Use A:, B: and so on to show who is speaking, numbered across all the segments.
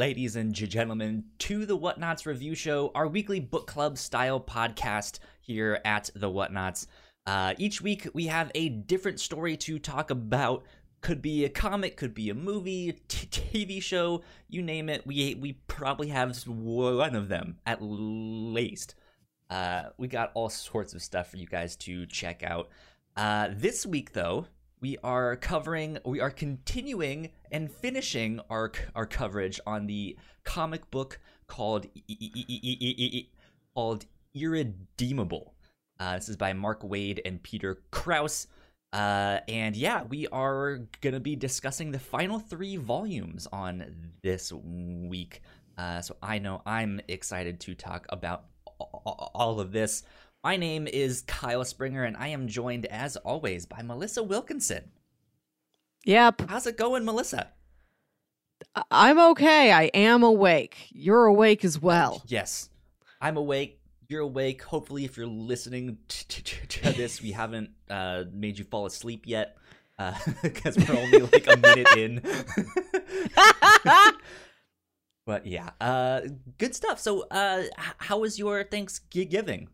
A: ladies and gentlemen, to the Whatnauts Review Show, our weekly book club style podcast here at the Whatnauts. Uh, each week we have a different story to talk about. Could be a comic, could be a movie, TV show, you name it. We we probably have one of them at least. Uh, we got all sorts of stuff for you guys to check out. Uh, this week, though, we are covering, we are continuing and finishing our our coverage on the comic book called called Irredeemable. Uh, this is by Mark Waid and Peter Krause. Uh, and yeah, we are going to be discussing the final three volumes on this week. Uh, so I know I'm excited to talk about all of this. My name is Kyle Springer, and I am joined, as always, by Melissa Wilkinson.
B: Yep.
A: How's it going, Melissa?
B: I'm okay. I am awake. You're awake as well.
A: Yes. I'm awake you're awake. Hopefully, if you're listening to, this, we haven't uh, made you fall asleep yet because uh, we're only like a minute in. but yeah, uh, good stuff. So, uh, how was your Thanksgiving?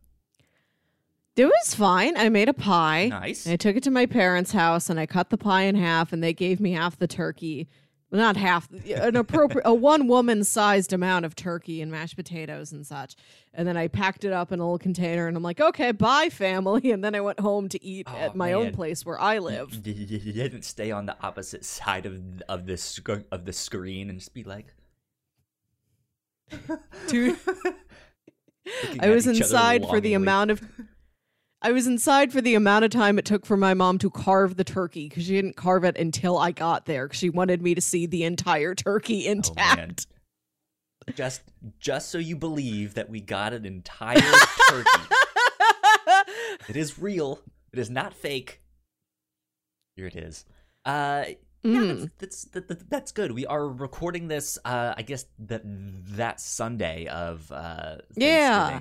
B: It was fine. I made a pie.
A: Nice.
B: I took it to my parents' house and I cut the pie in half, and they gave me half the turkey not half an appropriate a one woman sized amount of turkey and mashed potatoes and such and then i packed it up in a little container and i'm like okay bye family and then i went home to eat oh, at my man. own place where i live
A: you, you, you, didn't stay on the opposite side of of the sc- of the screen and just be like
B: Dude, i was inside for the amount of I was inside for the amount of time it took for my mom to carve the turkey because she didn't carve it until I got there because she wanted me to see the entire turkey oh, intact.
A: Oh, just, just so you believe that we got an entire turkey. it is real. It is not fake. Here it is. Uh, yeah, mm. that's, that's, that, that's good. We are recording this. Uh, I guess that that Sunday of uh,
B: yeah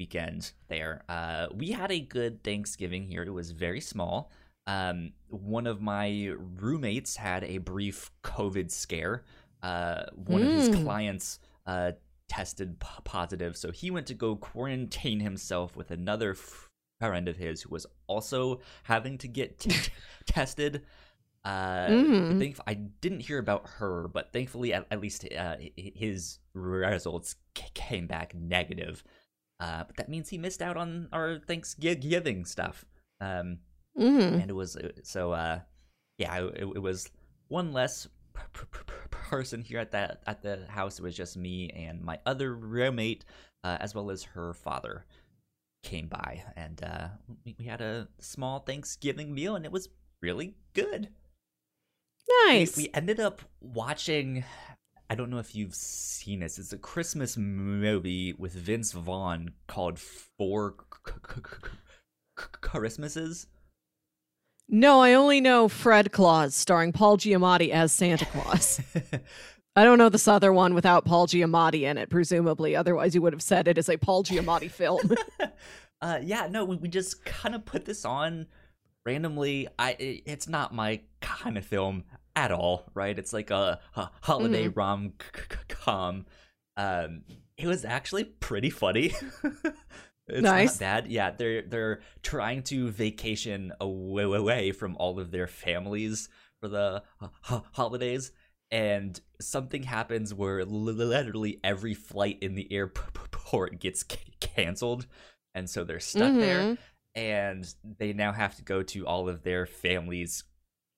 A: weekend there. Uh, we had a good Thanksgiving here. It was very small. Um, one of my roommates had a brief COVID scare. Uh, one mm. of his hmm. clients uh, tested p- positive, so he went to go quarantine himself with another friend of his who was also having to get t- tested. Uh, mm-hmm. think, I didn't hear about her, but thankfully, at, at least uh, his results came back negative. Uh, but that means he missed out on our Thanksgiving stuff. Um, mm-hmm. And it was so. Uh, yeah, it, it, was one less p- p- person here at that at the house. It was just me and my other roommate, uh, as well as her father, came by, and uh, we, we had a small Thanksgiving meal, and it was really good.
B: Nice.
A: We, we ended up watching I don't know if you've seen this. It's a Christmas movie with Vince Vaughn called Four Christmases.
B: No, I only know Fred Claus, starring Paul Giamatti as Santa Claus. I don't know this other one without Paul Giamatti in it, presumably. Otherwise, you would have said it is a Paul Giamatti film.
A: uh, yeah, no, we, we just kind of put this on randomly. I it, it's not my kind of film at all, right? It's like a, a holiday mm-hmm. rom com. Um, it was actually pretty funny. it's nice. not bad. Yeah, they're they're trying to vacation away, away from all of their families for the uh, holidays, and something happens where literally every flight in the airport gets c- canceled, and so they're stuck mm-hmm. there, and they now have to go to all of their families'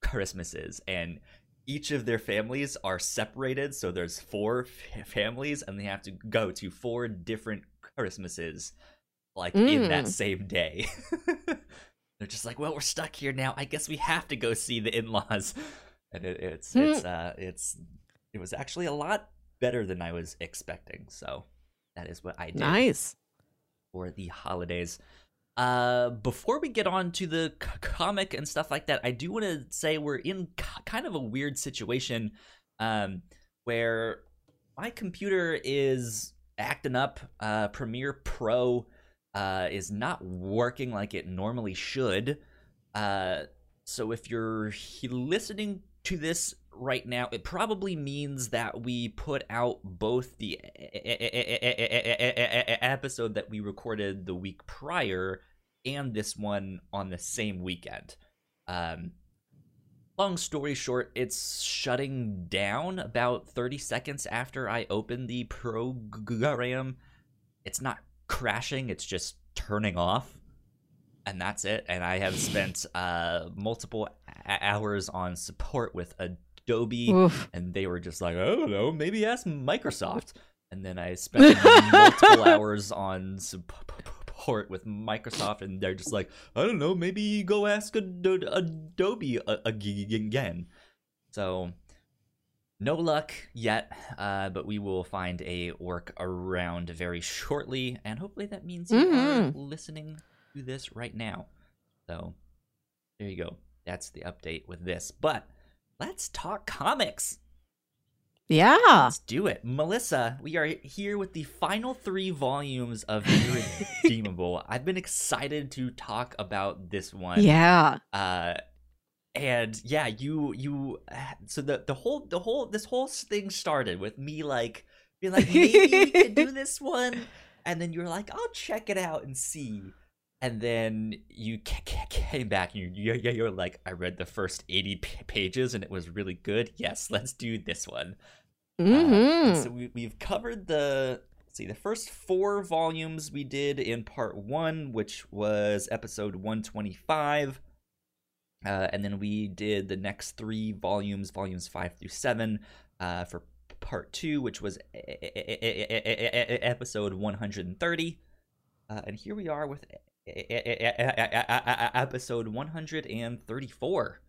A: Christmases, and each of their families are separated. So there's four f- families, and they have to go to four different Christmases, like mm. in that mm. same day. They're just like, well, we're stuck here now. I guess we have to go see the in-laws, and it, it's mm. it's uh it's it was actually a lot better than I was expecting. So that is what I did.
B: Nice
A: for the holidays. Uh, before we get on to the c- comic and stuff like that, I do want to say we're in c- kind of a weird situation um, where my computer is acting up. Uh, Premiere Pro uh, is not working like it normally should. Uh, so if you're listening to this right now, it probably means that we put out both the episode that we recorded the week prior and this one on the same weekend. Um, long story short, it's shutting down about 30 seconds after I open the program. It's not crashing, it's just turning off. And that's it. And I have spent uh, multiple hours on support with Adobe, Oof. and they were just like, I don't know, maybe ask Microsoft. And then I spent multiple hours on support with Microsoft, and they're just like, I don't know, maybe go ask Adobe again. So, no luck yet, uh, but we will find a work around very shortly, and hopefully that means you mm-hmm. are listening to this right now. So, there you go. That's the update with this. But let's talk comics.
B: Yeah.
A: Let's do it. Melissa, we are here with the final three volumes of Irredeemable. I've been excited to talk about this one.
B: Yeah.
A: Uh and yeah, you you so the the whole the whole this whole thing started with me like being like maybe we could do this one and then you're like I'll check it out and see and then you came back and you're, you're like i read the first 80 pages and it was really good. Yes let's do this one.
B: Mm-hmm.
A: uh, so we, we've covered the see the first four volumes we did in part one which was episode 125 uh, and then we did the next three volumes volumes five through seven uh, for part two which was episode 130 uh, and here we are with episode 134.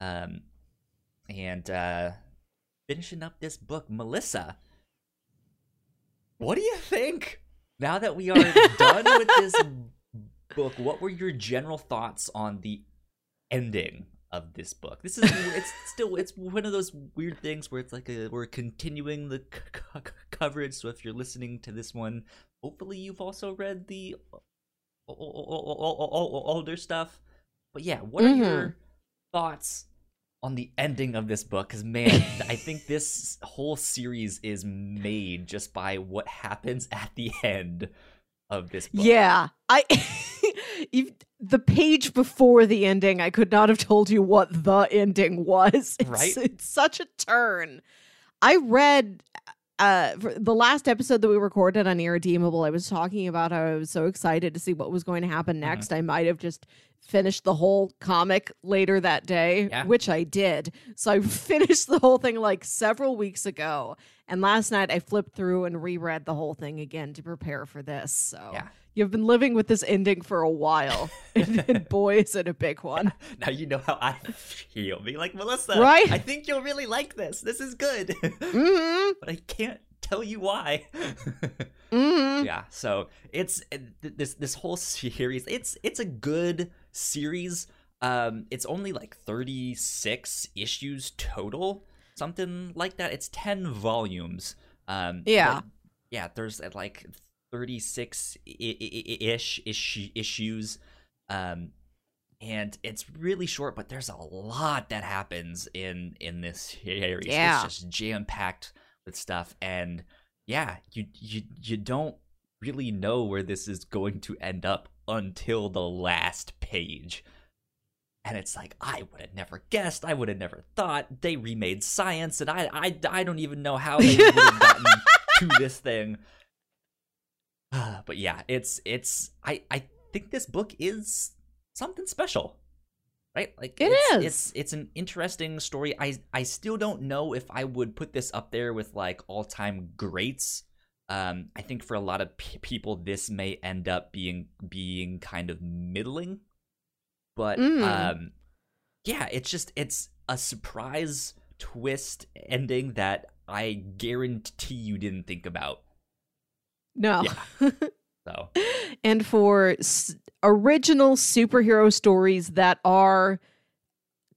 A: Um, and uh, finishing up this book, Melissa, what do you think? Now that we are done with this book, what were your general thoughts on the ending of this book? This is it's still it's one of those weird things where it's like a, we're continuing the c- c- coverage. So if you're listening to this one, hopefully you've also read the older stuff. But yeah, what mm-hmm. are your thoughts on the ending of this book? Because man, I think this whole series is made just by what happens at the end of this book.
B: Yeah, I. the page before the ending, I could not have told you what the ending was. It's,
A: right?
B: It's such a turn. I read uh the last episode that we recorded on irredeemable i was talking about how i was so excited to see what was going to happen mm-hmm. next mm-hmm. i might have just finished the whole comic later that day yeah. which i did so i finished the whole thing like several weeks ago and last night i flipped through and reread the whole thing again to prepare for this so
A: yeah
B: You've been living with this ending for a while, and, boy, is it a big one.
A: Now you know how I feel. Be like Melissa,
B: right?
A: I think you'll really like this. This is good,
B: mm-hmm.
A: but I can't tell you why.
B: mm-hmm.
A: Yeah, so it's this this whole series. It's it's a good series. Um, it's only like thirty six issues total, something like that. It's ten volumes. Um,
B: yeah,
A: yeah. There's like 36 ish issues. Um, and it's really short, but there's a lot that happens in in this series.
B: Yeah.
A: It's just jam packed with stuff, and yeah, you you you don't really know where this is going to end up until the last page. And it's like I would have never guessed. I would have never thought they remade science, and I I, I don't even know how they would have gotten to this thing. but yeah, it's it's I I think this book is something special. Right? Like
B: it
A: it's,
B: is.
A: It's it's an interesting story. I I still don't know if I would put this up there with like all-time greats. Um I think for a lot of p- people this may end up being being kind of middling. But mm. um yeah, it's just it's a surprise twist ending that I guarantee you didn't think about
B: no.
A: Yeah. so.
B: And for s- original superhero stories that are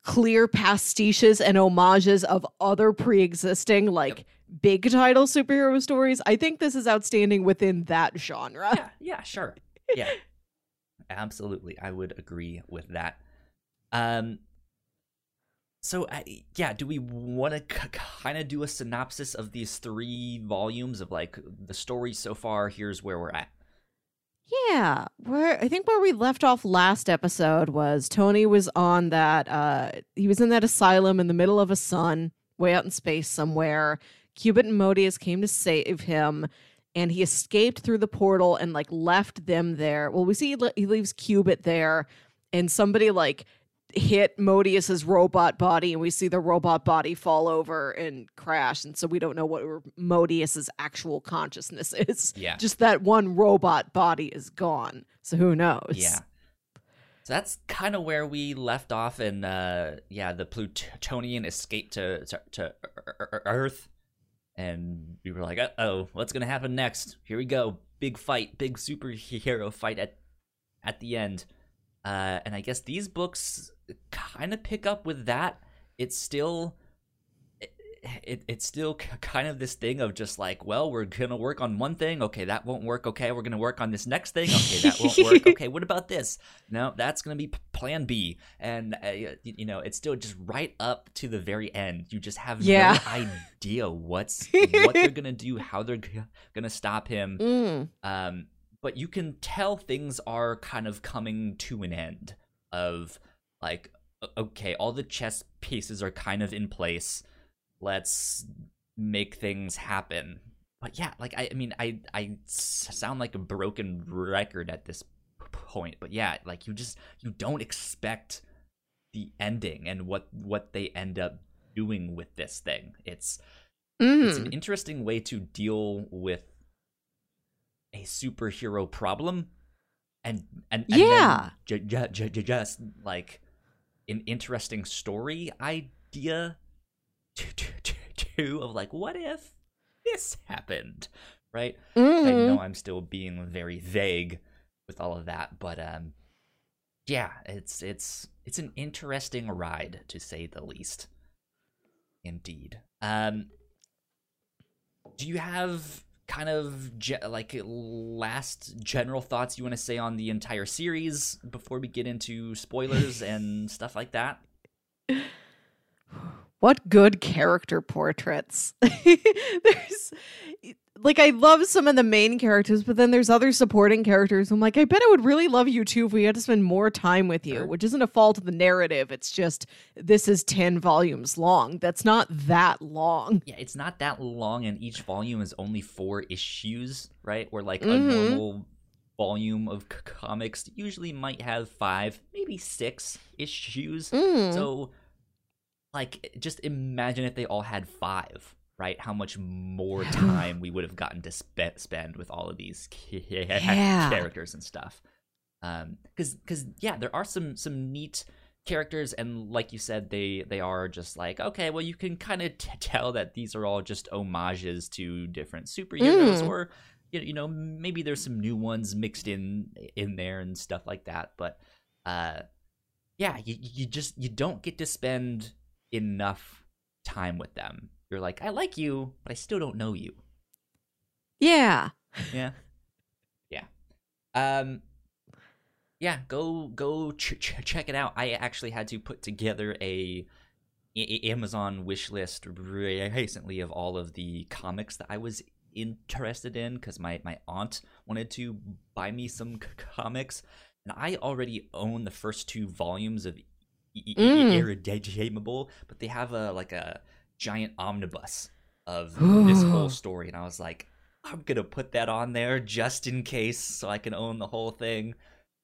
B: clear pastiches and homages of other pre-existing like yep. big title superhero stories, I think this is outstanding within that genre.
A: Yeah, yeah, sure. Yeah. Absolutely. I would agree with that. Um So uh, yeah, do we want to kind of do a synopsis of these three volumes of like the story so far? Here's where we're at.
B: Yeah, where I think where we left off last episode was Tony was on that uh he was in that asylum in the middle of a sun, way out in space somewhere. Qubit and Modeus came to save him and he escaped through the portal and like left them there. Well, we see he, le- he leaves Qubit there and somebody like hit Modeus's robot body and we see the robot body fall over and crash and so we don't know what Modeus's actual consciousness is.
A: Yeah.
B: Just that one robot body is gone. So who knows?
A: Yeah. So that's kind of where we left off, and uh, yeah, the Plutonian escaped to to, to Earth, and we were like, "Uh oh, what's gonna happen next?" Here we go, big fight, big superhero fight at at the end. Uh, and I guess these books kind of pick up with that. It's still it, it's still kind of this thing of just like, well, we're gonna work on one thing. Okay, that won't work. Okay, we're gonna work on this next thing. Okay, that won't work. Okay, what about this? No, that's gonna be Plan B. And uh, you know, it's still just right up to the very end. You just have
B: yeah.
A: no idea what's what they're gonna do, how they're gonna stop him.
B: Mm.
A: Um, but you can tell things are kind of coming to an end. Of like, okay, all the chess pieces are kind of in place. Let's make things happen. But yeah like i, I mean I, I sound like a broken record at this point but yeah like you just you don't expect the ending and what what they end up doing with this thing. It's
B: mm.
A: it's an interesting way to deal with a superhero problem and and, and
B: yeah.
A: ju- ju- ju- just like an interesting story idea too of like what if this happened right
B: mm-hmm.
A: i know i'm still being very vague with all of that but um yeah it's it's it's an interesting ride to say the least indeed um do you have kind of ge- like last general thoughts you want to say on the entire series before we get into spoilers and stuff like that
B: what good character portraits. there's like I love some of the main characters, but then there's other supporting characters. I'm like, I bet I would really love you too if we had to spend more time with you, which isn't a fault of the narrative. It's just this is 10 volumes long. That's not that long.
A: Yeah, it's not that long, and each volume is only four issues, right? Or like
B: Mhm.
A: a normal volume of c- comics usually might have five, maybe six issues.
B: Mm.
A: So, like, just imagine if they all had five, right? How much more time we would have gotten to spe- spend with all of these
B: Yeah.
A: characters and stuff. Um, because because yeah, there are some some neat characters, and like you said, they they are just like okay, well, you can kind of t- tell that these are all just homages to different superheroes,
B: Mm.
A: or you you know maybe there's some new ones mixed in in there and stuff like that, but uh yeah, you you just you don't get to spend enough time with them. You're like, I like you, but I still don't know you.
B: yeah.
A: Yeah, yeah. Um, yeah. Go go ch- ch- check it out. I actually had to put together a, a- Amazon wish list recently of all of the comics that I was interested in because my my aunt wanted to buy me some c- comics, and I already own the first two volumes of
B: Mm.
A: Irredeemable, but they have a like a giant omnibus of this whole story, and I was like, I'm gonna put that on there just in case, so I can own the whole thing.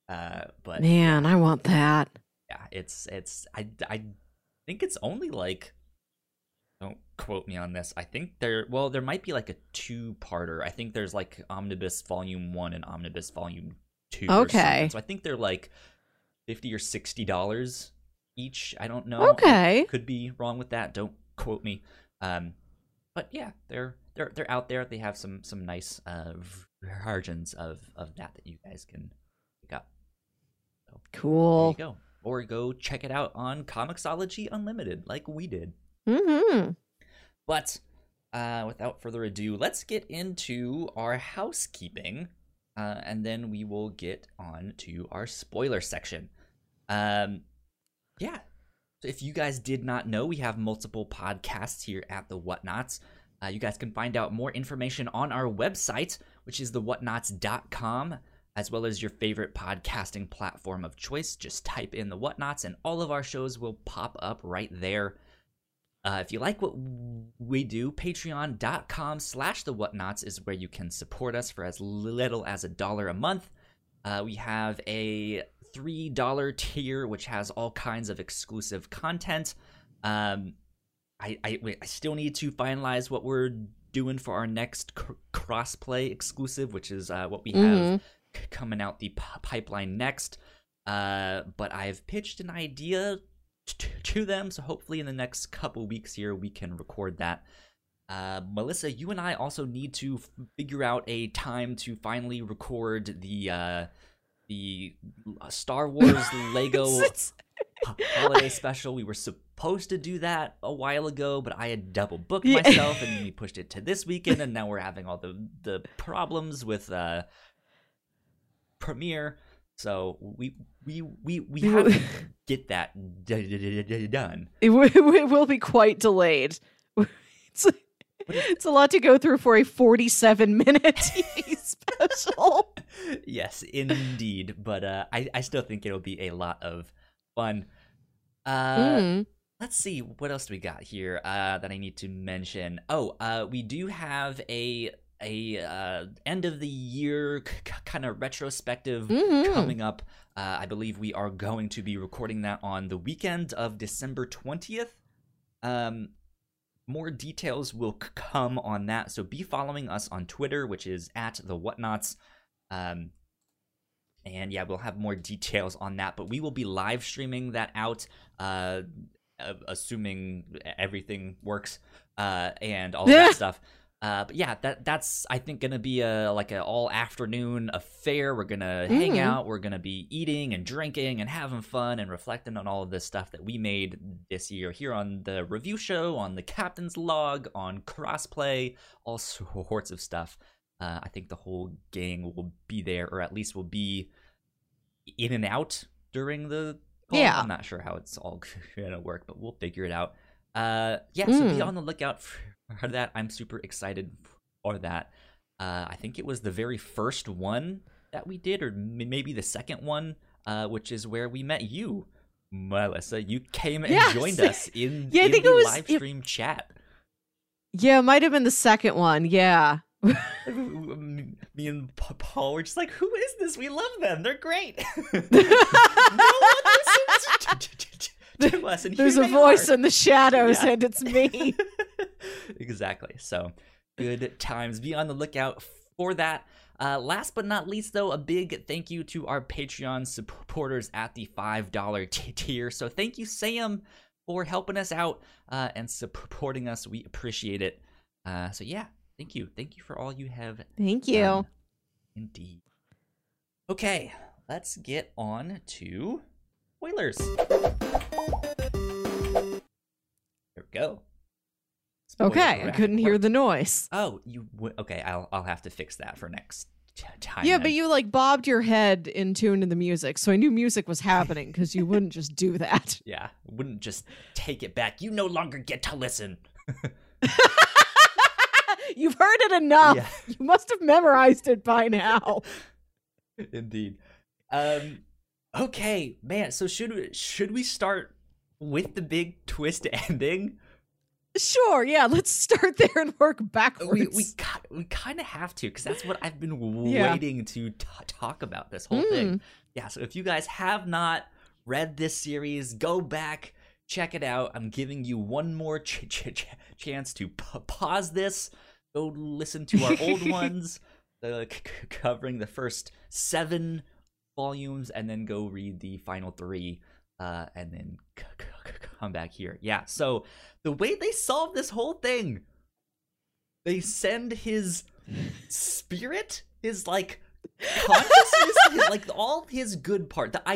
A: Uh, but
B: Man, I want that.
A: yeah, it's it's I I think it's only like don't quote me on this. I think there well there might be like a two parter. I think there's like Omnibus Volume One and Omnibus Volume Two.
B: Okay.
A: so I think they're like fifty or sixty dollars each. I don't know. I
B: Okay.
A: could be wrong with that. Don't quote me. Um, but yeah, they're they're they're out there. They have some some nice uh versions of of that that you guys can pick up. There
B: Cool.
A: you go. Or go check it out on Comixology Unlimited, like we did.
B: Mm-hmm.
A: But uh, without further ado, let's get into our housekeeping, uh, and then we will get on to our spoiler section. Um, yeah, So if you guys did not know, we have multiple podcasts here at the Whatnauts. Uh, you guys can find out more information on our website, which is thewhatnauts.com, as well as your favorite podcasting platform of choice. Just type in the Whatnauts, and all of our shows will pop up right there. Uh, if you like what we do, patreon.com slash the whatnauts is where you can support us for as little as a dollar a month. Uh, we have a $3 tier, which has all kinds of exclusive content. Um, I, I, wait, I still need to finalize what we're doing for our next c- crossplay exclusive, which is uh, what we have
B: Mhm.
A: c- coming out the p- pipeline next. Uh, but I've pitched an idea t- to them, so hopefully in the next couple weeks here we can record that. Uh, Melissa, you and I also need to f- figure out a time to finally record the uh, the Star Wars Lego holiday special. We were supposed to do that a while ago, but I had double booked
B: Yeah.
A: myself, and we pushed it to this weekend, and now we're having all the the problems with uh, Premiere. So we we we we have to get that d- d- d- done.
B: it, w- it will be quite delayed. It's, it's a lot to go through for a 47 minute TV special.
A: Yes, indeed. But uh, I I still think it'll be a lot of fun. Uh,
B: Mm.
A: let's see what else do we got here uh, that I need to mention. Oh, uh, we do have a a uh, end of the year c- kind of retrospective
B: Mhm.
A: coming up. Uh, I believe we are going to be recording that on the weekend of December twentieth. Um, more details will c- come on that, so be following us on Twitter, which is at the Whatnauts. Um, and yeah, we'll have more details on that, but we will be live streaming that out, uh, assuming everything works, uh, and all
B: Yeah.
A: that stuff. Uh, but yeah, that that's I think gonna be a like a all afternoon affair. We're gonna hang
B: Mm.
A: out. We're gonna be eating and drinking and having fun and reflecting on all of this stuff that we made this year here on the review show, on the captain's log, on crossplay, all sorts of stuff. Uh, I think the whole gang will be there, or at least will be in and out during the. call.
B: Yeah.
A: I'm not sure how it's all gonna work, but we'll figure it out. Uh, yeah, so be
B: Mm.
A: on the lookout for that. I'm super excited for that. Uh, I think it was the very first one that we did, or maybe the second one, uh, which is where we met you, Melissa. You came and
B: Yes.
A: joined us in,
B: Yeah, I think
A: the
B: it was-
A: live
B: it-
A: stream chat.
B: Yeah, it might have been the second one. Yeah.
A: me and Paul were just like, "Who is this? We love them. They're great." no one listens to, to us, and
B: There's a voice
A: are.
B: in the shadows,
A: Yeah.
B: and it's me.
A: exactly. So good times. Be on the lookout for that. Uh, last but not least, though, a big thank you to our Patreon supporters at the $5 t- tier. So thank you, Sam, for helping us out uh, and supporting us. We appreciate it. Uh, so, yeah, thank you. Thank you for all you have
B: Thank you.
A: done. Indeed. Okay, let's get on to spoilers. There we go.
B: okay, I couldn't hear the noise.
A: Oh, you w- okay? I'll I'll have to fix that for next time.
B: Yeah,
A: then.
B: but you like bobbed your head in tune to the music, so I knew music was happening because you wouldn't just do that.
A: yeah wouldn't just take it back. You no longer get to listen.
B: You've heard it enough.
A: Yeah.
B: You must have memorized it by now.
A: Indeed. Um. Okay, man. So should we should we start with the big twist ending?
B: Sure, yeah, let's start there and work backwards.
A: We we we kind of have to because that's what I've been
B: Yeah.
A: waiting to t- talk about this whole
B: Mm.
A: thing. Yeah. So if you guys have not read this series, go back check it out. I'm giving you one more ch- ch- ch- chance to p- pause this, go listen to our old ones, uh, c- covering the first seven volumes, and then go read the final three, uh, and then c- c- come back here. Yeah. So the way they solve this whole thing, they send his spirit, his like consciousness, his, like all his good part, the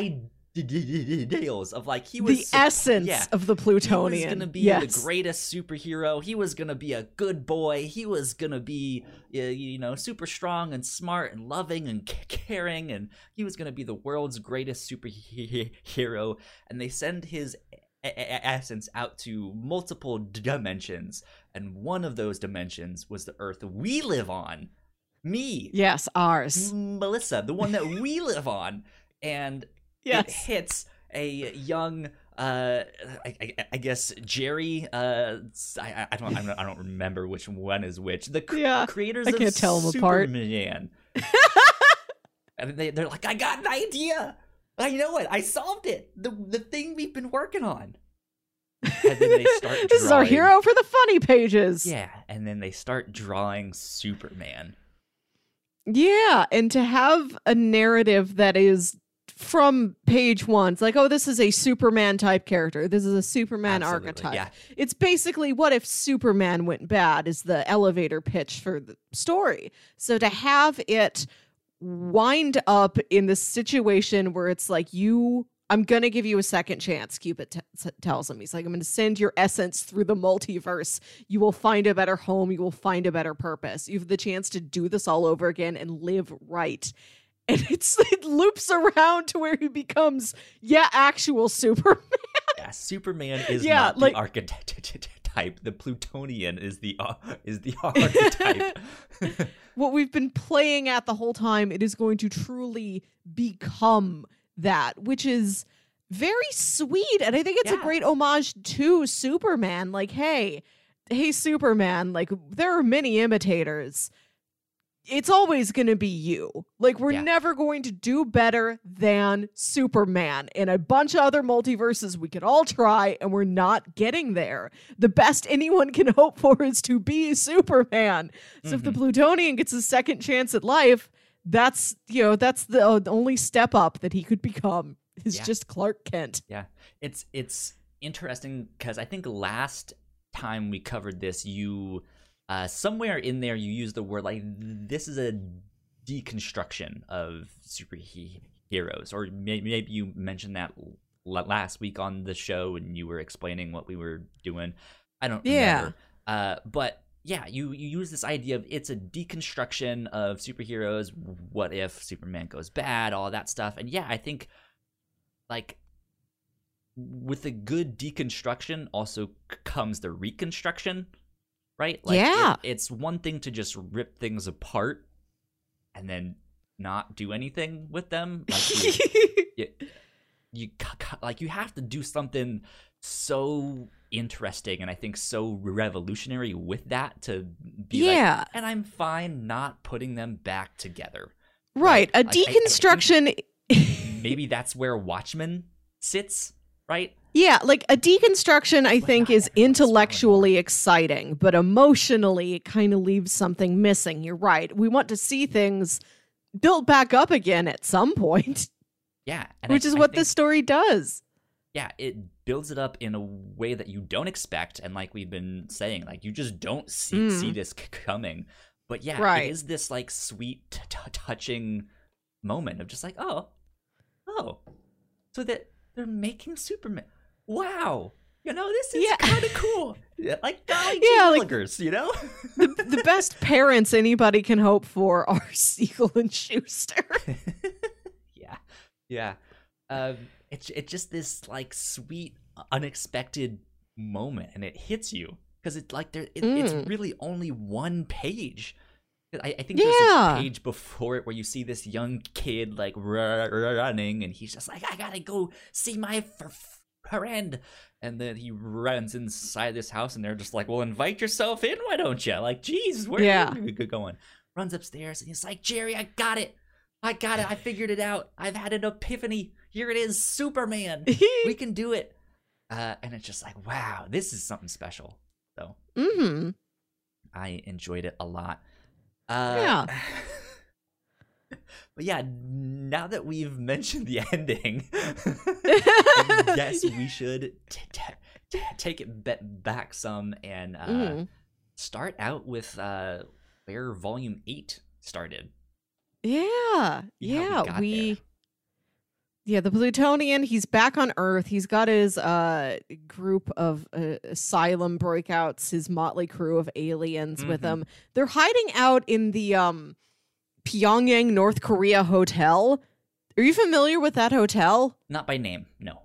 A: of like he was
B: the essence
A: yeah.
B: of the plutonian he
A: was gonna be
B: yes.
A: the greatest superhero. He was gonna be a good boy. He was gonna be, you know, super strong and smart and loving and caring, and he was gonna be the world's greatest superhero. And they send his essence out to multiple dimensions, and one of those dimensions was the Earth we live on. Me,
B: Yes, ours.
A: Melissa, the one that we live on, and it
B: Yes.
A: hits a young. Uh, I, I, I guess Jerry. Uh, I, I- don't. I don't. I don't remember which one is which. The cr-
B: Yeah,
A: creators
B: I
A: of
B: can't tell 'em apart.
A: Superman. and they, they're like, I got an idea. I know it. I solved it. The the thing we've been working on. And then they start.
B: this is our hero for the funny pages.
A: Yeah, and then they start drawing Superman.
B: Yeah, and to have a narrative that is from page one, it's like, oh, this is a Superman type character. This is a Superman
A: Absolutely,
B: archetype.
A: Yeah,
B: It's basically what if Superman went bad is the elevator pitch for the story. So to have it wind up in the situation where it's like you I'm going to give you a second chance, Qubit t- tells him. He's like, I'm going to send your essence through the multiverse. You will find a better home. You will find a better purpose. You have the chance to do this all over again and live right. And it's it loops around to where he becomes, yeah, actual Superman.
A: yeah. Superman is
B: Yeah,
A: not
B: like-
A: the archetype. The Plutonian is the uh, is the archetype.
B: what we've been playing at the whole time, it is going to truly become that, which is very sweet. And I think it's a great homage to Superman. Like, hey, hey, Superman, like, there are many imitators. It's always going to be you. Like, we're
A: Yeah.
B: never going to do better than Superman. In a bunch of other multiverses, we could all try, and we're not getting there. The best anyone can hope for is to be Superman. So if the Plutonian gets a second chance at life, that's you know that's the uh, the only step up that he could become is
A: Yeah.
B: just Clark Kent.
A: Yeah, it's it's interesting because I think last time we covered this, you uh, somewhere in there you used the word like this is a deconstruction of superheroes, or maybe, maybe you mentioned that last week on the show and you were explaining what we were doing. I don't
B: Yeah.
A: remember, uh, but. Yeah, you, you use this idea of it's a deconstruction of superheroes. What if Superman goes bad? All that stuff. And yeah, I think like with a good deconstruction also comes the reconstruction right like it-
B: Yeah.
A: it's one thing to just rip things apart and then not do anything with them like you, you, you like you have to do something so interesting and i think so revolutionary with that to be like
B: yeah,
A: and i'm fine not putting them back together
B: right. A
A: Like, I- I
B: deconstruction.
A: maybe that's where watchmen sits right
B: yeah, like a deconstruction, I think, is intellectually exciting, but emotionally, it kind of leaves something missing. You're right. We want to see things built back up again at some point,
A: Yeah, and I-
B: which is
A: I
B: what
A: think-
B: this story does.
A: Yeah, it builds it up in a way that you don't expect, and like we've been saying, like you just don't see
B: Mm.
A: see this c- coming. But yeah,
B: Right.
A: it is this like sweet, t- t- touching moment of just like, oh, oh, so that they're making Superman. Wow, you know this is
B: Yeah.
A: kind of cool. Yeah, like Golly
B: Yeah, like-
A: you know.
B: the, the best parents anybody can hope for are Siegel and Shuster.
A: yeah yeah um it's it's just this like sweet unexpected moment and it hits you because it's like there it, it's
B: Mm.
A: really only one page I, I think there's
B: Yeah.
A: a page before it where you see this young kid like running and he's just like i gotta go see my f- friend and then he runs inside this house and they're just like well invite yourself in why don't you like geez where
B: Yeah.
A: are you going runs upstairs and he's like jerry i got it I got it. I figured it out. I've had an epiphany. Here it is, Superman. we can do it. Uh, and it's just like, wow, this is something special. So
B: hmm
A: I enjoyed it a lot. Uh,
B: Yeah.
A: but yeah, now that we've mentioned the ending, I guess we should t- t- take it be- back some and uh,
B: Mhm.
A: start out with uh, where Volume 8 started.
B: Yeah,
A: See how we
B: yeah. We,
A: there.
B: Yeah, the Plutonian. He's back on Earth. He's got his uh group of uh, asylum breakouts, his motley crew of aliens with
A: Mhm.
B: him. They're hiding out in the um Pyongyang, North Korea hotel. Are you familiar with that hotel?
A: Not by name, no.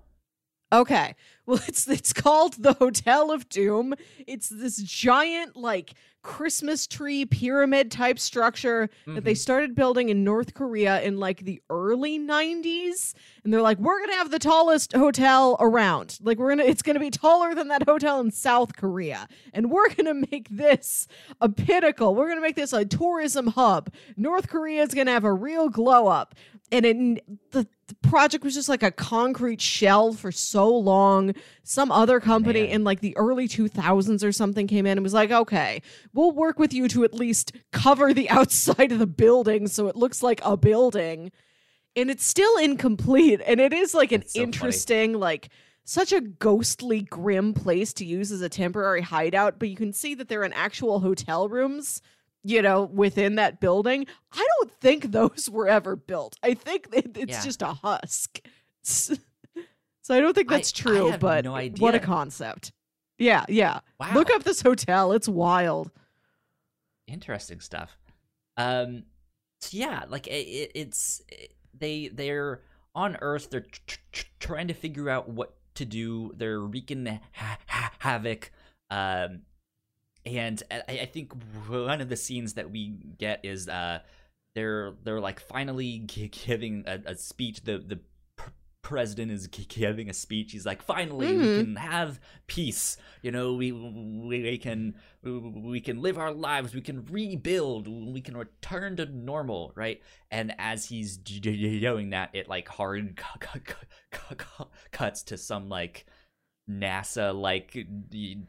B: Okay. Well, it's it's called the Hotel of Doom. It's this giant like Christmas tree pyramid type structure that they
A: Mhm.
B: started building in North Korea in like the early 90s. And they're like, we're going to have the tallest hotel around. Like we're going to it's going to be taller than that hotel in South Korea. And we're going to make this a pinnacle. We're going to make this a tourism hub. North Korea is going to have a real glow up. And it, the, the project was just like a concrete shell for so long. Some other company
A: Man.
B: in like the early 2000s or something came in and was like, okay, we'll work with you to at least cover the outside of the building so it looks like a building. And it's still incomplete. And it is like an
A: so funny.
B: interesting, like, such a ghostly, grim place to use as a temporary hideout. But you can see that they're in actual hotel rooms, you know, within that building. I don't think those were ever built. I think it, it's
A: Yeah.
B: just a husk. so I don't think that's
A: I
B: true,
A: have
B: but
A: no
B: what a concept. Yeah, yeah.
A: Wow.
B: Look up this hotel. It's wild.
A: interesting stuff um so yeah like it, it, it's they they're on earth they're tr- tr- trying to figure out what to do they're wreaking ha- ha- havoc um and I, I think one of the scenes that we get is uh they're they're like finally gi- giving a, a speech. The the pr- president is gi- giving a speech. He's like finally
B: Mhm.
A: we can have peace. You know we we, we can we can live our lives. We can rebuild. We can return to normal right? And as he's doing that it like hard cu- cu- cu- cu- cuts to some like NASA like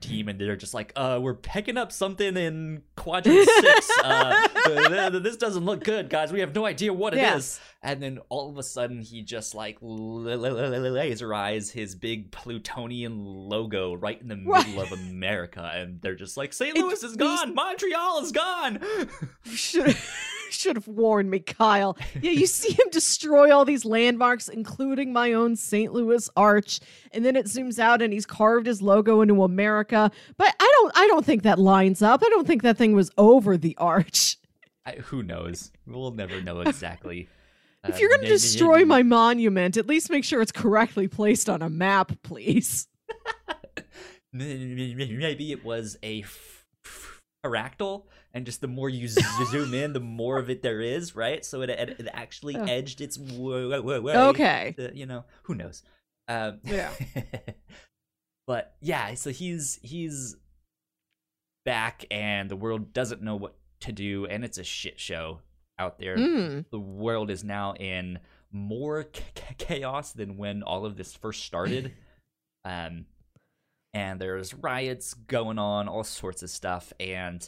A: team and they're just like uh we're picking up something in quadrant 6 uh th- th- this doesn't look good guys we have no idea what it is.
B: Yes.
A: and then all of a sudden he just like l- l- l- laser eyes his big plutonian logo right in the middle of America and they're just like St. Louis is gone Montreal is gone
B: should should have warned me, Kyle. Yeah, you see him destroy all these landmarks, including my own St. Louis Arch, and then it zooms out and he's carved his logo into America. But I don't, I don't think that lines up. I don't think that thing was over the arch.
A: I, who knows we'll never know exactly
B: If
A: Uh,
B: you're gonna
A: may-
B: destroy
A: maybe-
B: my monument, at least make sure it's correctly placed on a map, please.
A: maybe it was a fractal and just the more you zoom in the more of it there is right so it, it, it actually
B: Oh.
A: edged its way, way, way
B: Okay.
A: to- you know who knows um,
B: Yeah.
A: but yeah so he's he's back and the world doesn't know what to do and it's a shit show out there
B: Mm.
A: the world is now in more ch- ch- chaos than when all of this first started. um, and there's riots going on, all sorts of stuff, and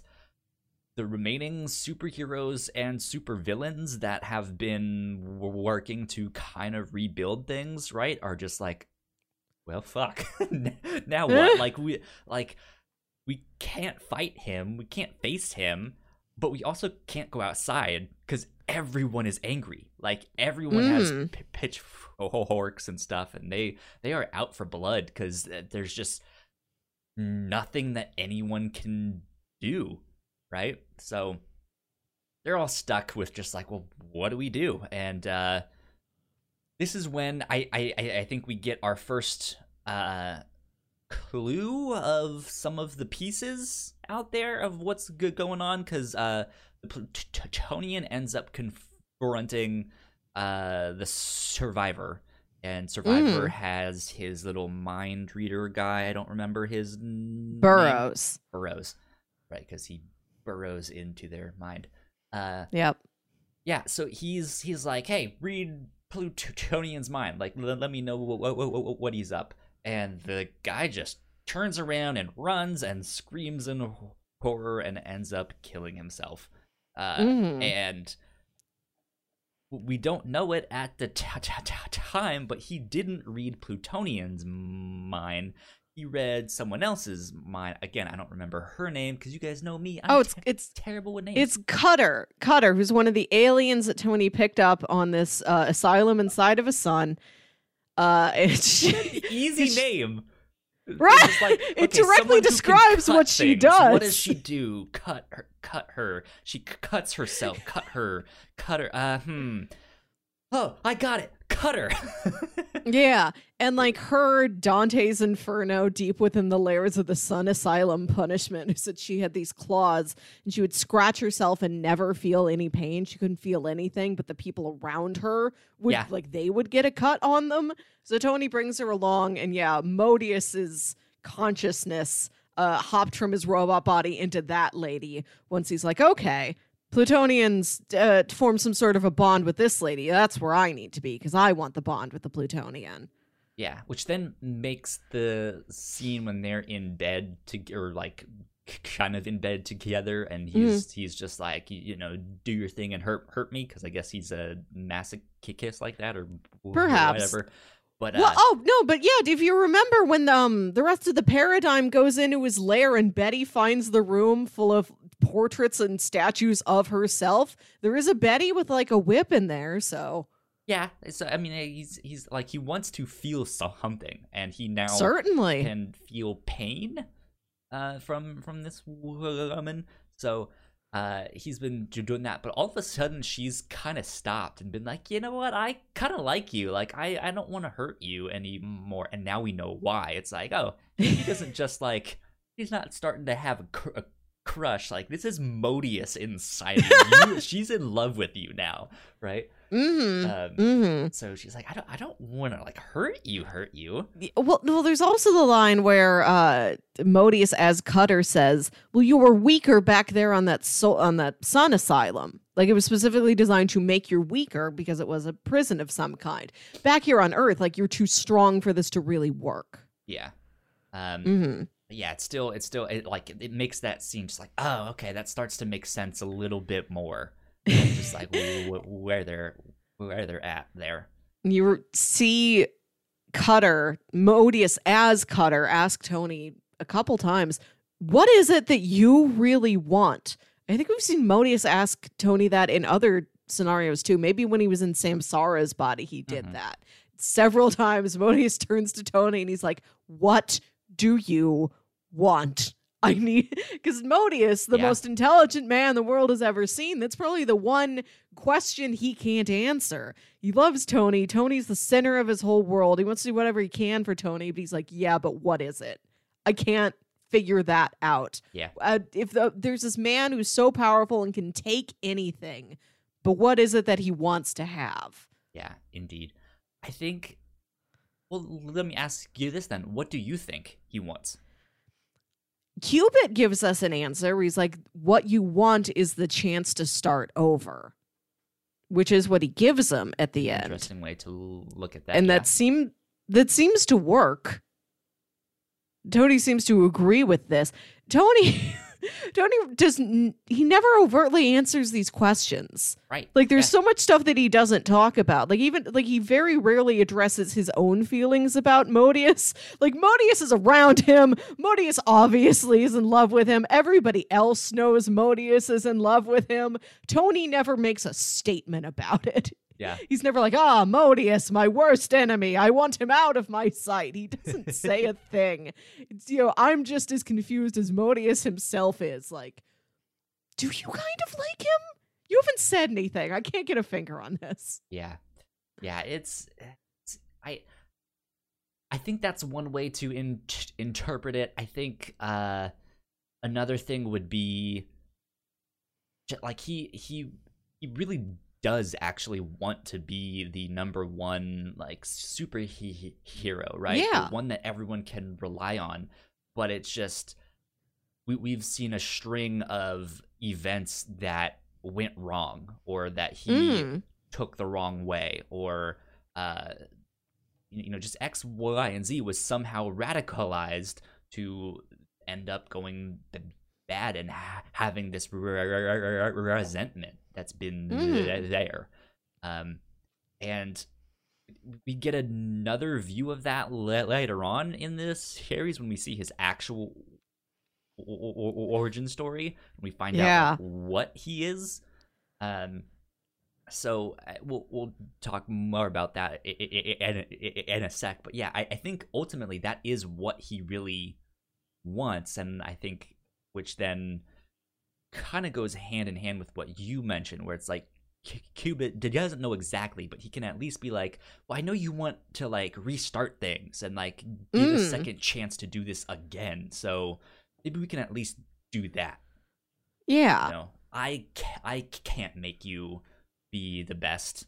A: the remaining superheroes and supervillains that have been w- working to kind of rebuild things, right, are just like, well, fuck. now what? like we like we can't fight him, we can't face him, but we also can't go outside because everyone is angry. Like everyone has
B: Mm.
A: p- pitchforks and stuff, and they they are out for blood because there's just nothing that anyone can do, right? So they're all stuck with just like, well, what do we do? And uh, this is when I I I think we get our first uh clue of some of the pieces out there of what's good going on because uh the plutonian ends up confronting uh the survivor and survivor
B: Mm.
A: has his little mind reader guy i don't remember his name.
B: Burrows.
A: burrows right because he burrows into their mind. Uh
B: Yep.
A: yeah so he's he's like hey read plutonian's mind. Like let, let me know what, what, what, what he's up. And the guy just turns around and runs and screams in horror and ends up killing himself. Uh
B: Mhm.
A: and we don't know it at the t- t- t- time but he didn't read plutonian's mind he read someone else's mind again i don't remember her name because you guys know me I'm
B: Oh, it's
A: te-
B: it's
A: terrible with names
B: It's Cutter. Cutter, who's one of the aliens that Tony picked up on this uh, asylum inside of a sun. Uh, it's
A: easy name.
B: Right.
A: It's like,
B: It directly
A: someone who can
B: describes what she
A: things. What
B: does.
A: does she do? Cut her. Cut her. She cuts herself. cut her. Cut her. Uh, hmm. Oh, I got it. Cutter.
B: Yeah, and like her Dante's Inferno deep within the layers of the Sun Asylum punishment, who said she had these claws and she would scratch herself and never feel any pain. She couldn't feel anything, but the people around her would
A: Yeah.
B: like they would get a cut on them. So Tony brings her along, and yeah, Modeus's consciousness uh, hopped from his robot body into that lady once he's like, okay. Plutonians uh, form some sort of a bond with this lady. That's where I need to be because I want the bond with the Plutonian.
A: Yeah, which then makes the scene when they're in bed to or like kind of in bed together, and he's he's just like you, know do your thing and hurt hurt me because I guess he's a masochist like that or
B: Perhaps.
A: whatever. But uh,
B: Well, oh no, but yeah, if you remember when um the rest of the paradigm goes into his lair and Betty finds the room full of portraits and statues of herself, there is a Betty with like a whip in there. So
A: yeah, it's, I mean he's he's like he wants to feel something, and he now
B: certainly,
A: can feel pain uh, from from this woman. So uh, he's been doing that, but all of a sudden she's kind of stopped and been like, you know what, I kind of like you. Like I I don't want to hurt you anymore. And now we know why. It's like oh, he doesn't just like he's not starting to have a, a crush. Like this is Modeus inside of you. You- She's in love with you now, right?
B: mm-hmm,
A: Um,
B: mm-hmm.
A: So she's like, I don't I don't want to like hurt you, hurt you.
B: Well, well, there's also the line where uh, Modeus, as Cutter says, "Well, you were weaker back there on that so- on that Sun Asylum. Like it was specifically designed to make you weaker because it was a prison of some kind. Back here on Earth, like you're too strong for this to really work."
A: Yeah. Um,
B: Mm-hmm.
A: Yeah it's still it's still it, like it, makes that seem just like oh okay that starts to make sense a little bit more just like wh- wh- where they're where they're at there
B: You see Cutter, Modeus as Cutter, ask Tony a couple times, "What is it that you really want?" I think we've seen Modeus ask Tony that in other scenarios too. Maybe when he was in Samsara's body, he did
A: Mhm.
B: that several times. Modeus turns to Tony and he's like, "What do you want?" I need because Modeus, the
A: Yeah.
B: most intelligent man the world has ever seen, that's probably the one question he can't answer. He loves Tony. Tony's the center of his whole world. He wants to do whatever he can for Tony, but he's like, yeah, but what is it? I can't figure that out.
A: Yeah.
B: Uh, if the, there's this man who's so powerful and can take anything, but what is it that he wants to have?
A: yeah indeed i think well let me ask you this then what do you think he wants
B: Qubit gives us an answer where he's like, what you want is the chance to start over, which is what he gives him at the end.
A: interesting way to look at that
B: and
A: yeah.
B: that seem that seems to work. Tony seems to agree with this. Tony Tony does he never overtly answers these questions.
A: right
B: Like there's
A: yeah.
B: so much stuff that he doesn't talk about. Like even like he very rarely addresses his own feelings about Modeus. Like Modeus is around him. Modeus obviously is in love with him. Everybody else knows Modeus is in love with him. Tony never makes a statement about it.
A: Yeah
B: He's never like, ah, Modeus, my worst enemy. I want him out of my sight. He doesn't say a thing. It's, you know, I'm just as confused as Modeus himself is. Like, do you kind of like him? You haven't said anything. I can't get a finger on this.
A: yeah yeah it's, it's i i think that's one way to in- interpret it i think uh another thing would be like he he he really does actually want to be the number one like superhero right The
B: Yeah.
A: one that everyone can rely on but it's just we, we've seen a string of events that went wrong or that he
B: Mm.
A: took the wrong way or uh you know just x y and z was somehow radicalized to end up going bad and ha- having this resentment that's been
B: Mm.
A: there um and we get another view of that la- later on in this series when we see his actual o- o- origin story and we find
B: Yeah.
A: out what he is um so uh, we'll we'll talk more about that in a, in a sec but yeah I, I think ultimately that is what he really wants and i think which then kind of goes hand in hand with what you mentioned where it's like Qubit doesn't know exactly, but he can at least be like, "Well, I know you want to like restart things and like give a
B: Mm.
A: second chance to do this again. So maybe we can at least do that."
B: Yeah.
A: You know, I ca- I can't make you be the best.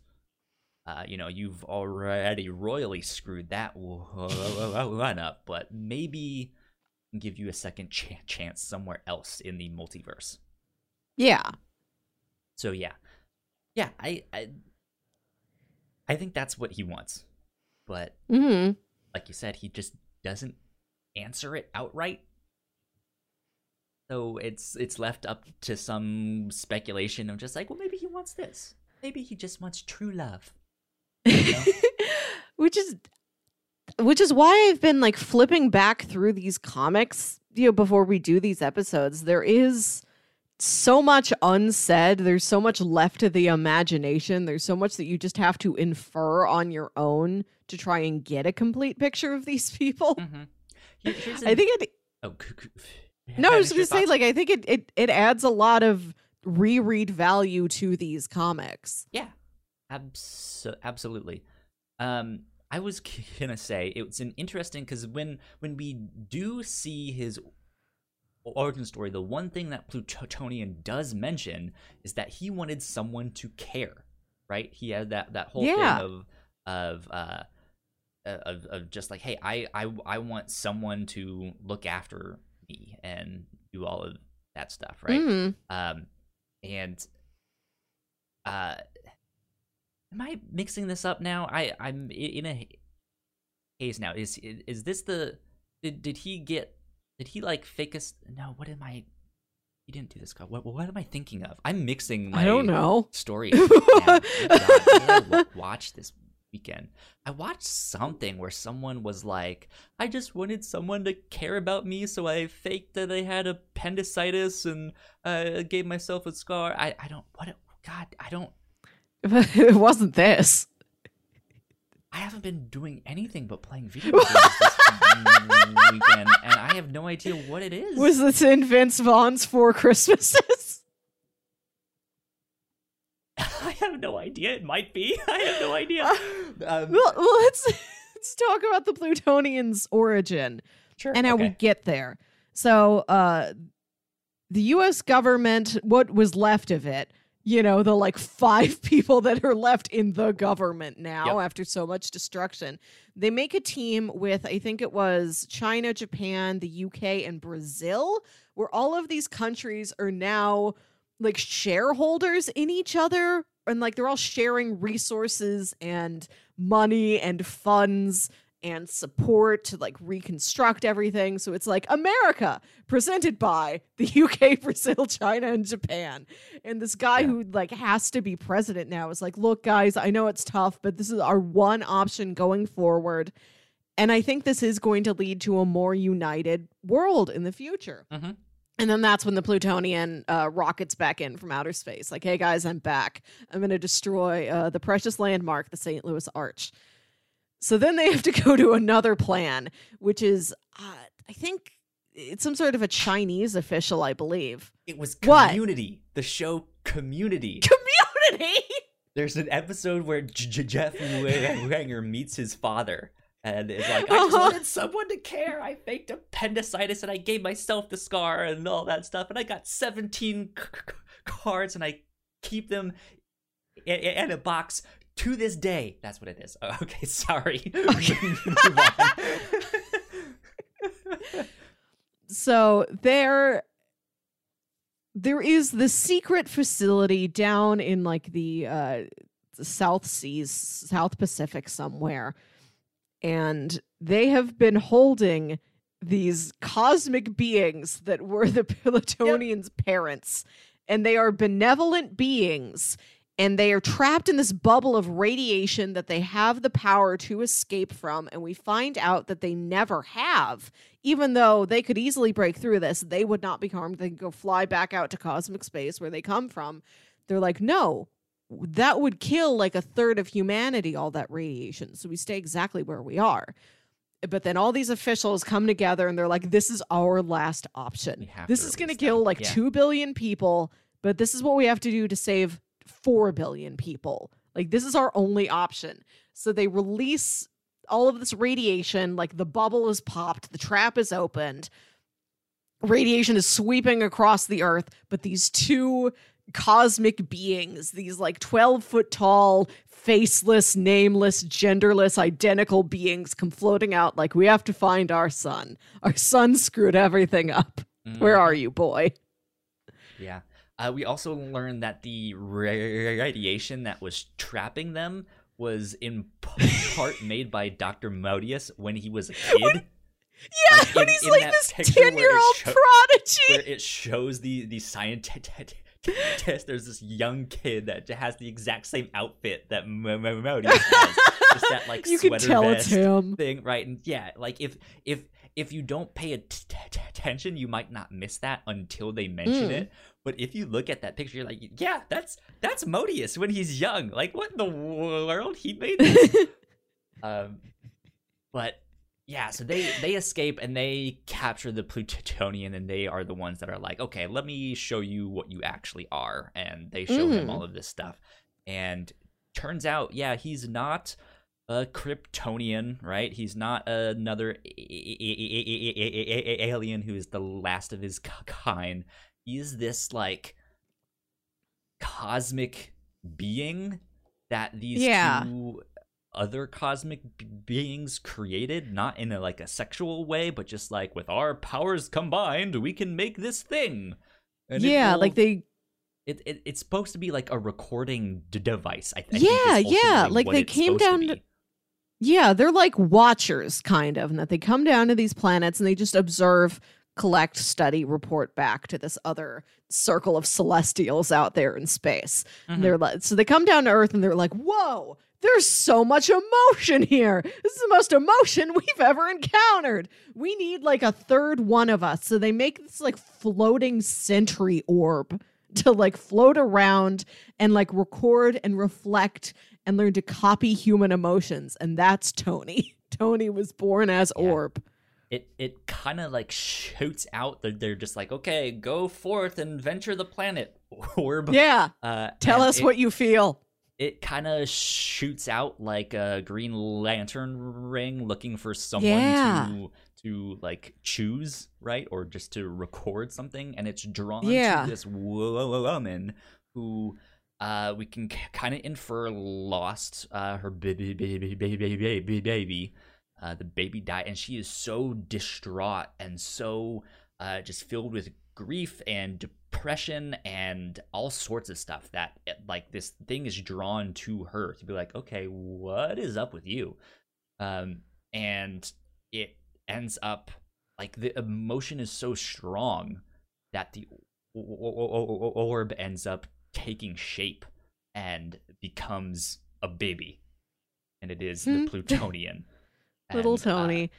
A: Uh, you know, you've already royally screwed that one up, but maybe give you a second ch- chance somewhere else in the multiverse.
B: Yeah.
A: So yeah, yeah, I, I, I think that's what he wants, but
B: hmm
A: like you said, he just doesn't answer it outright. So it's it's left up to some speculation of just like, well, maybe he wants this. Maybe he just wants true love. know?
B: which is which is why I've been like flipping back through these comics, you know, before we do these episodes. There is so much unsaid. There's so much left to the imagination. There's so much that you just have to infer on your own to try and get a complete picture of these people.
A: Mm-hmm.
B: I think it
A: Oh,
B: No, I was going to say, like, I think it, it it adds a lot of reread value to these comics.
A: Yeah, abs- absolutely. Um, I was gonna say it's an interesting because when when we do see his origin story, the one thing that Plutonian does mention is that he wanted someone to care. Right? He had that that whole
B: Yeah.
A: thing of of uh of of just like, hey, I I I want someone to look after me and do all of that stuff, right?
B: Mm.
A: um and uh am i mixing this up now i i'm in a haze now is is this the did, did he get did he like fake us no what am i he didn't do this God, what, what am i thinking of i'm mixing my
B: I don't know.
A: story now. God, I wa- watch this weekend i watched something where someone was like i just wanted someone to care about me so i faked that i had appendicitis and uh, gave myself a scar i, I don't what god i don't
B: it wasn't this.
A: I haven't been doing anything but playing video games this weekend and i have no idea what it is
B: Was this in Vince Vaughn's Four Christmases?
A: i have no idea it might be i have no idea um,
B: well, well, let's let's talk about the Plutonians' origin
A: sure
B: and how we get there. So, uh, the U.S. government, what was left of it, you know, the like five people that are left in the government now
A: Yep.
B: after so much destruction, they make a team with, I think it was China, Japan, the UK, and Brazil, where all of these countries are now like shareholders in each other. And like they're all sharing resources and money and funds and support to like reconstruct everything. So it's like America presented by the UK, Brazil, China, and Japan. And this guy
A: Yeah.
B: who like has to be president now is like, look, guys, I know it's tough, but this is our one option going forward. And I think this is going to lead to a more united world in the future.
A: Mhm.
B: And then that's when the Plutonian uh, rockets back in from outer space. Like, hey guys, I'm back. I'm going to destroy uh, the precious landmark, the St. Louis Arch. So then they have to go to another plan, which is, uh, I think it's some sort of a Chinese official, I believe.
A: it was
B: What?
A: community the show community
B: Community!
A: There's an episode where Jeff Winger meets his father and is like, I just
B: Uh-huh.
A: wanted someone to care. I faked appendicitis and I gave myself the scar and all that stuff. And I got 17 c- c- cards and I keep them i- i- in a box to this day. That's what it is. Oh, Okay, sorry.
B: So there there is the secret facility down in like the uh south seas south pacific somewhere and they have been holding these cosmic beings that were the Plutonians' parents and they are benevolent beings and they are trapped in this bubble of radiation that they have the power to escape from and we find out that they never have. Even though they could easily break through this they would not be harmed. They could go fly back out to cosmic space where they come from. They're like no that would kill like a third of humanity all that radiation. So we stay exactly where we are. But then all these officials come together and they're like this is our last option. This is going to kill like
A: Yeah.
B: 2 billion people but this is what we have to do to save 4 billion people. Like, this is our only option. So they release all of this radiation, like the bubble is popped, the trap is opened, radiation is sweeping across the earth, but these two cosmic beings, these like 12 foot tall, faceless, nameless, genderless, identical beings come floating out like, we have to find our son. Our son screwed everything up.
A: Mm.
B: Where are you, boy?
A: Yeah. Uh, we also learned that the radiation that was trapping them was in part made by Dr. Modeus when he was a kid.
B: Yeah,
A: Like,
B: when
A: in-
B: he's
A: in
B: like this
A: it
B: 10 year old prodigy.
A: where it shows the the scientist. There's this young kid that has the exact same outfit that Modeus has, just that like
B: you can
A: sweater
B: tell
A: vest
B: it's him.
A: thing, right? And yeah, like if if if you don't pay att- att- attention, you might not miss that until they mention
B: Mm.
A: it. But if you look at that picture, you're like, yeah, that's that's Modeus when he's young. Like, what in the world? He made this. um, but yeah, so they they escape and they capture the Plutonian, and they are the ones that are like, okay, let me show you what you actually are, and they show him
B: Mhm.
A: all of this stuff, and turns out, yeah, he's not a Kryptonian, right? He's not another alien who is the last of his kind. He's this like cosmic being that these
B: Yeah.
A: two other cosmic b- beings created? Not in a like a sexual way but just like with our powers combined we can make this thing. And
B: yeah,
A: will-
B: like they
A: it, it it's supposed to be like a recording d- device. I, think
B: Yeah,
A: is
B: yeah, like they came
A: to
B: down to- Yeah, they're like watchers, kind of, and that they come down to these planets and they just observe, collect, study, report back to this other circle of celestials out there in space.
A: Mhm.
B: they're like, so they come down to Earth and they're like, "Whoa, there's so much emotion here. This is the most emotion we've ever encountered. We need like a third one of us." So they make this like floating sentry orb to like float around and like record and reflect and learn to copy human emotions and that's tony tony was born as
A: Yeah.
B: orb
A: it it kind of like shoots out they're, they're just like okay go forth and venture the planet orb
B: yeah
A: uh,
B: tell us
A: it-
B: what you feel
A: it kind of shoots out like a green lantern ring looking for someone
B: Yeah.
A: to to like choose right or just to record something and it's drawn
B: Yeah.
A: to this wo- woman who uh we can kind of infer lost uh her baby baby baby baby baby uh the baby died and she is so distraught and so uh just filled with grief and depression and all sorts of stuff that like this thing is drawn to her to be like okay what is up with you? Um and it ends up like the emotion is so strong that the orb ends up taking shape and becomes a baby. And it is
B: Hmm.
A: the plutonian
B: little
A: And, uh,
B: tony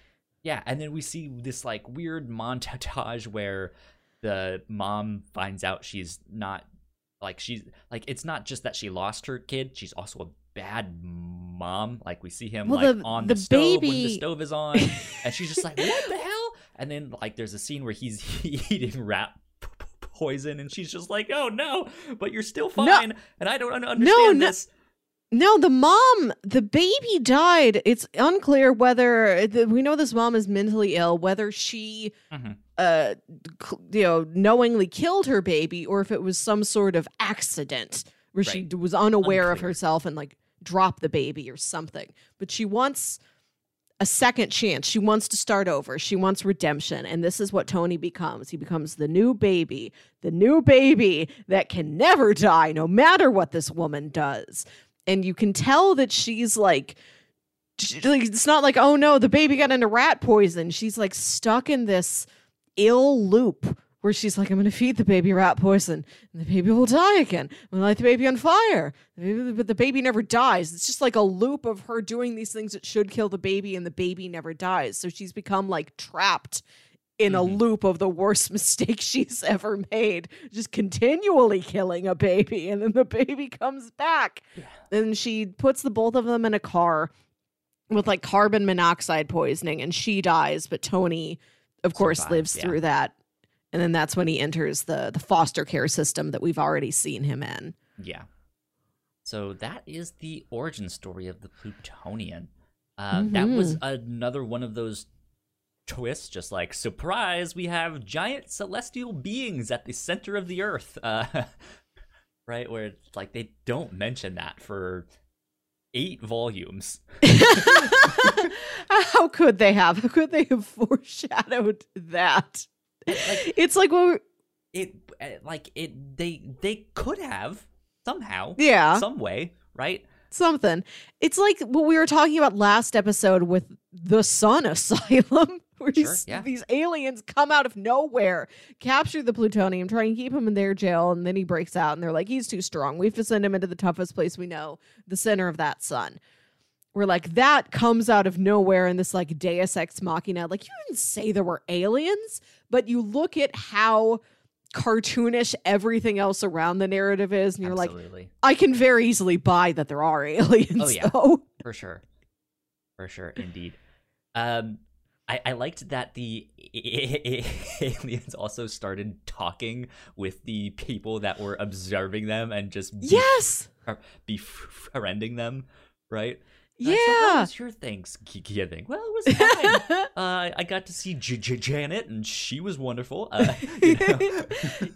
A: yeah, and then we see this like weird montage where the mom finds out she's not like she's like it's not just that she lost her kid, she's also a bad mom. Like we see him
B: Well,
A: like
B: the-
A: on
B: the
A: the, stove when the stove is on, and she's just like, "What the hell?" And then like there's a scene where he's eating rat poison, and she's just like, "Oh no, but you're still fine," and I don't un- understand
B: no.
A: this.
B: No the mom the baby died. It's unclear whether the, we know this mom is mentally ill whether she
A: Mhm.
B: uh cl- you know knowingly killed her baby or if it was some sort of accident where she
A: Right.
B: d- was unaware of herself and like dropped the baby or something. But she wants a second chance. She wants to start over. She wants redemption. And this is what tony becomes. He becomes the new baby the new baby that can never die no matter what this woman does and you can tell that she's like it's not like oh no the baby got into rat poison. She's like stuck in this ill loop where she's like i'm gonna feed the baby rat poison and the baby will die again. I'm gonna light the baby on fire. But the baby never dies. It's just like a loop of her doing these things that should kill the baby and the baby never dies. So she's become like trapped in a
A: Mhm.
B: loop of the worst mistake she's ever made just continually killing a baby and then the baby comes back and she puts the both of them in a car with like carbon monoxide poisoning and she dies but tony of course
A: Survives,
B: lives
A: yeah.
B: through that and then that's when he enters the the foster care system that we've already seen him in
A: Yeah. So that is the origin story of the Plutonian. Uh, That was another one of those twists, just like surprise, we have giant celestial beings at the center of the Earth. Uh, right, where it's like they don't mention that for eight volumes.
B: How could they have? How could they have foreshadowed that?
A: Like
B: It's like we
A: it, uh, like it, they they could have somehow,
B: yeah,
A: some way, right?
B: something. It's like what we were talking about last episode with the Sun Asylum, where
A: Sure,
B: these,
A: yeah.
B: these aliens come out of nowhere, capture the Plutonian, try and keep him in their jail, and then he breaks out, and they're like, he's too strong. We have to send him into the toughest place we know, the center of that sun. We're like, that comes out of nowhere in this like Deus Ex Machina. Like, you didn't say there were aliens, but you look at how cartoonish everything else around the narrative is, and you're like, I can very easily buy that there are aliens.
A: Oh, yeah.
B: though.
A: for sure for sure indeed um I, I liked that the aliens also started talking with the people that were observing them and just be-
B: Yes.
A: befriending them, right? And I said, How
B: Yeah.
A: was your Thanksgiving? Well, it was fine. uh, I got to see J- J- Janet, and she was wonderful. Uh, you know?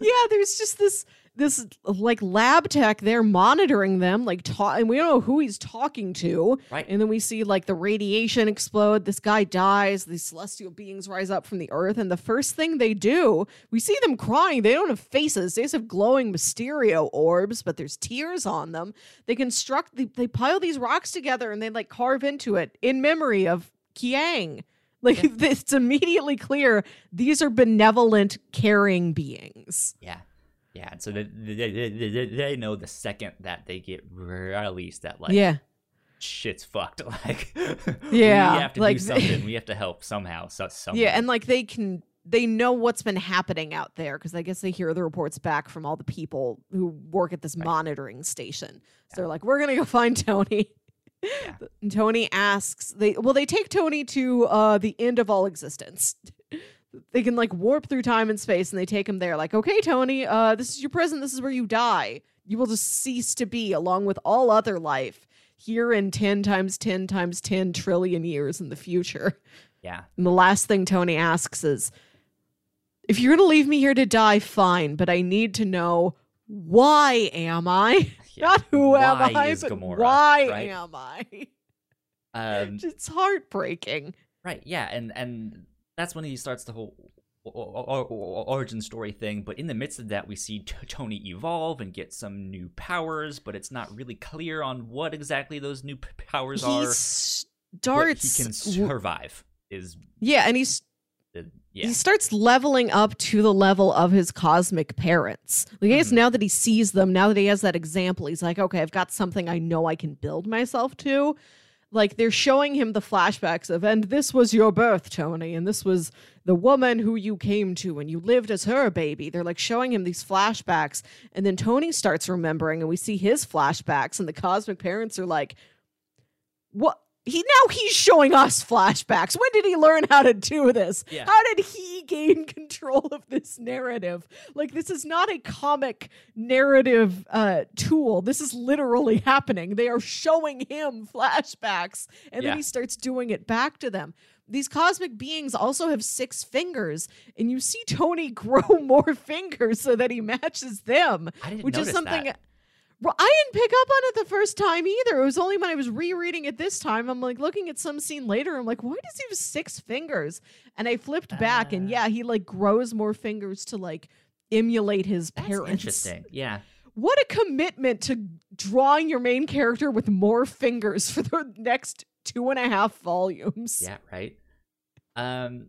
B: yeah, there's just this this like lab tech there monitoring them, like ta- and we don't know who he's talking to.
A: Right.
B: And then we see like the radiation explode. This guy dies. These celestial beings rise up from the earth, and the first thing they do, we see them crying. They don't have faces. They just have glowing Mysterio orbs, but there's tears on them. They construct. They, they pile these rocks together, and they like carve into it in memory of Kiang. Like it's immediately clear these are benevolent, caring beings.
A: Yeah. Yeah. And so they, they, they, they, know the second that they get released that, like,
B: yeah.
A: shit's fucked. Like,
B: Yeah,
A: we have to
B: like
A: do something. we have to help somehow. So, some
B: Yeah, and like they can they know what's been happening out there because I guess they hear the reports back from all the people who work at this
A: Right.
B: monitoring station. So they're like, "We're gonna go find Tony."
A: Yeah.
B: And Tony asks they well they take Tony to uh the end of all existence. They can like warp through time and space and they take him there like, "Okay, Tony, uh this is your prison. This is where you die. You will just cease to be along with all other life here in 10 times 10 times 10 trillion years in the future."
A: yeah.
B: And the last thing Tony asks is, if you're to leave me here to die, fine, but I need to know why am I?
A: Yeah.
B: Not who am
A: Why
B: I,
A: is
B: but
A: Gamora,
B: why
A: right?
B: am I?
A: Um,
B: It's heartbreaking.
A: Right, yeah, and and that's when he starts the whole origin story thing. But in the midst of that, we see Tony evolve and get some new powers, but it's not really clear on what exactly those new p- powers
B: He
A: are.
B: Starts.
A: he can survive is
B: yeah, and he's
A: yeah,
B: he starts leveling up to the level of his cosmic parents. Like I guess
A: Mhm.
B: now that he sees them, now that he has that example, he's like, okay, I've got something I know I can build myself to. Like they're showing him the flashbacks of, and this was your birth, Tony, and this was the woman who you came to, and you lived as her baby. They're like showing him these flashbacks, and then Tony starts remembering, and we see his flashbacks, and the cosmic parents are like, what? He now he's showing us flashbacks. When did he learn how to do this?
A: Yeah.
B: How did he gain control of this narrative? Like this is not a comic narrative uh tool. This is literally happening. They are showing him flashbacks and
A: Yeah.
B: then he starts doing it back to them. These cosmic beings also have six fingers, and you see Tony grow more fingers so that he matches them
A: I didn't
B: which is something
A: that.
B: Well, I didn't pick up on it the first time either. It was only when I was rereading it this time. I'm like looking at some scene later. I'm like, why does he have six fingers? And I flipped back, and
A: Uh.
B: yeah, he like grows more fingers to like emulate his parents.
A: interesting. Yeah,
B: What a commitment to drawing your main character with more fingers for the next two and a half volumes.
A: yeah, right. Um,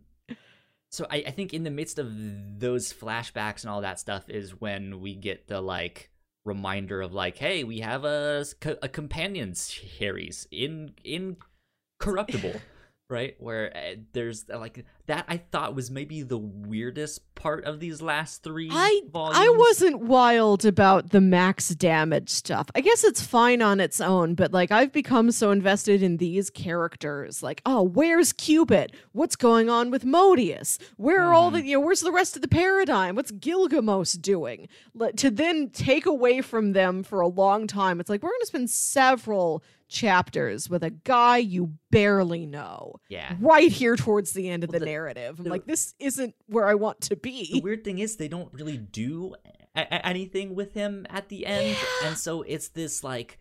A: so I, I think in the midst of those flashbacks and all that stuff is when we get the like reminder of like, hey, we have a a companion series in incorruptible, right? Where uh, there's uh, like that I thought was maybe the weirdest part of these last three
B: I
A: volumes.
B: I wasn't wild about the max damage stuff. I guess it's fine on its own, but like I've become so invested in these characters. Like, oh, where's Qubit? What's going on with Modeus? Where are all
A: Mm-hmm.
B: the you know? Where's the rest of the paradigm? What's Gilgamesh doing? Like, to then take away from them for a long time, it's like we're going to spend several chapters with a guy you barely know
A: Yeah.
B: right here towards the end of
A: Well,
B: the,
A: the-
B: narrative. I'm
A: the-
B: like, this isn't where I want to be.
A: The weird thing is they don't really do a- anything with him at the end, and so it's this like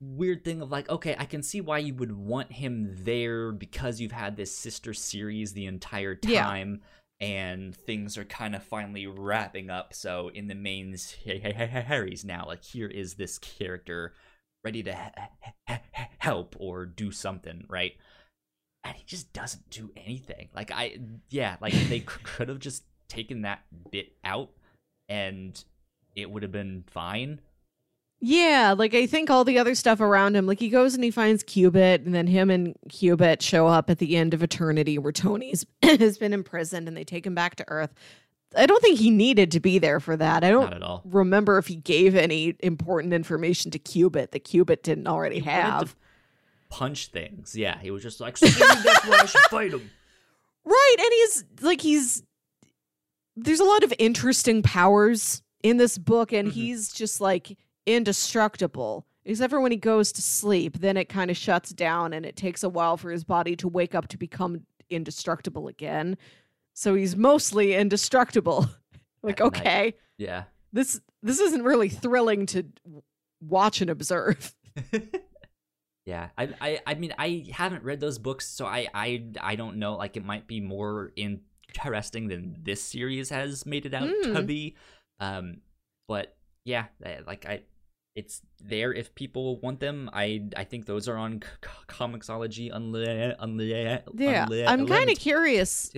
A: weird thing of like, okay, I can see why you would want him there because you've had this sister series the entire
B: Yeah.
A: time. And things are kind of finally wrapping up. So in the main Harry's now, like here is this character ready to he- he- he- help or do something, right? And he just doesn't do anything. Like I, yeah, like they could have just taken that bit out, and it would have been fine.
B: Yeah, like I think all the other stuff around him, like he goes and he finds Qubit, and then him and Qubit show up at the end of Eternity where Tony's has been imprisoned and they take him back to Earth. I don't think he needed to be there for that. I don't
A: at all.
B: remember if he gave any important information to Qubit that Qubit didn't already
A: He wanted to
B: have.
A: Punch things. Yeah, he was just like, that's why I should fight him.
B: Right, and he's like he's there's a lot of interesting powers in this book and
A: Mhm.
B: he's just like indestructible. Except for when he goes to sleep, then it kind of shuts down and it takes a while for his body to wake up to become indestructible again. So he's mostly indestructible. like
A: night.
B: okay,
A: Yeah.
B: this this isn't really thrilling to watch and observe.
A: Yeah, I, I, I mean, I haven't read those books, so I, I, I don't know. Like, it might be more interesting than this series has made it out to
B: Mm.
A: be. Um, but yeah, like I, it's there if people want them. I, I think those are on c- c- Comixology. Unli- unli-
B: Yeah,
A: unli-
B: I'm kind of curious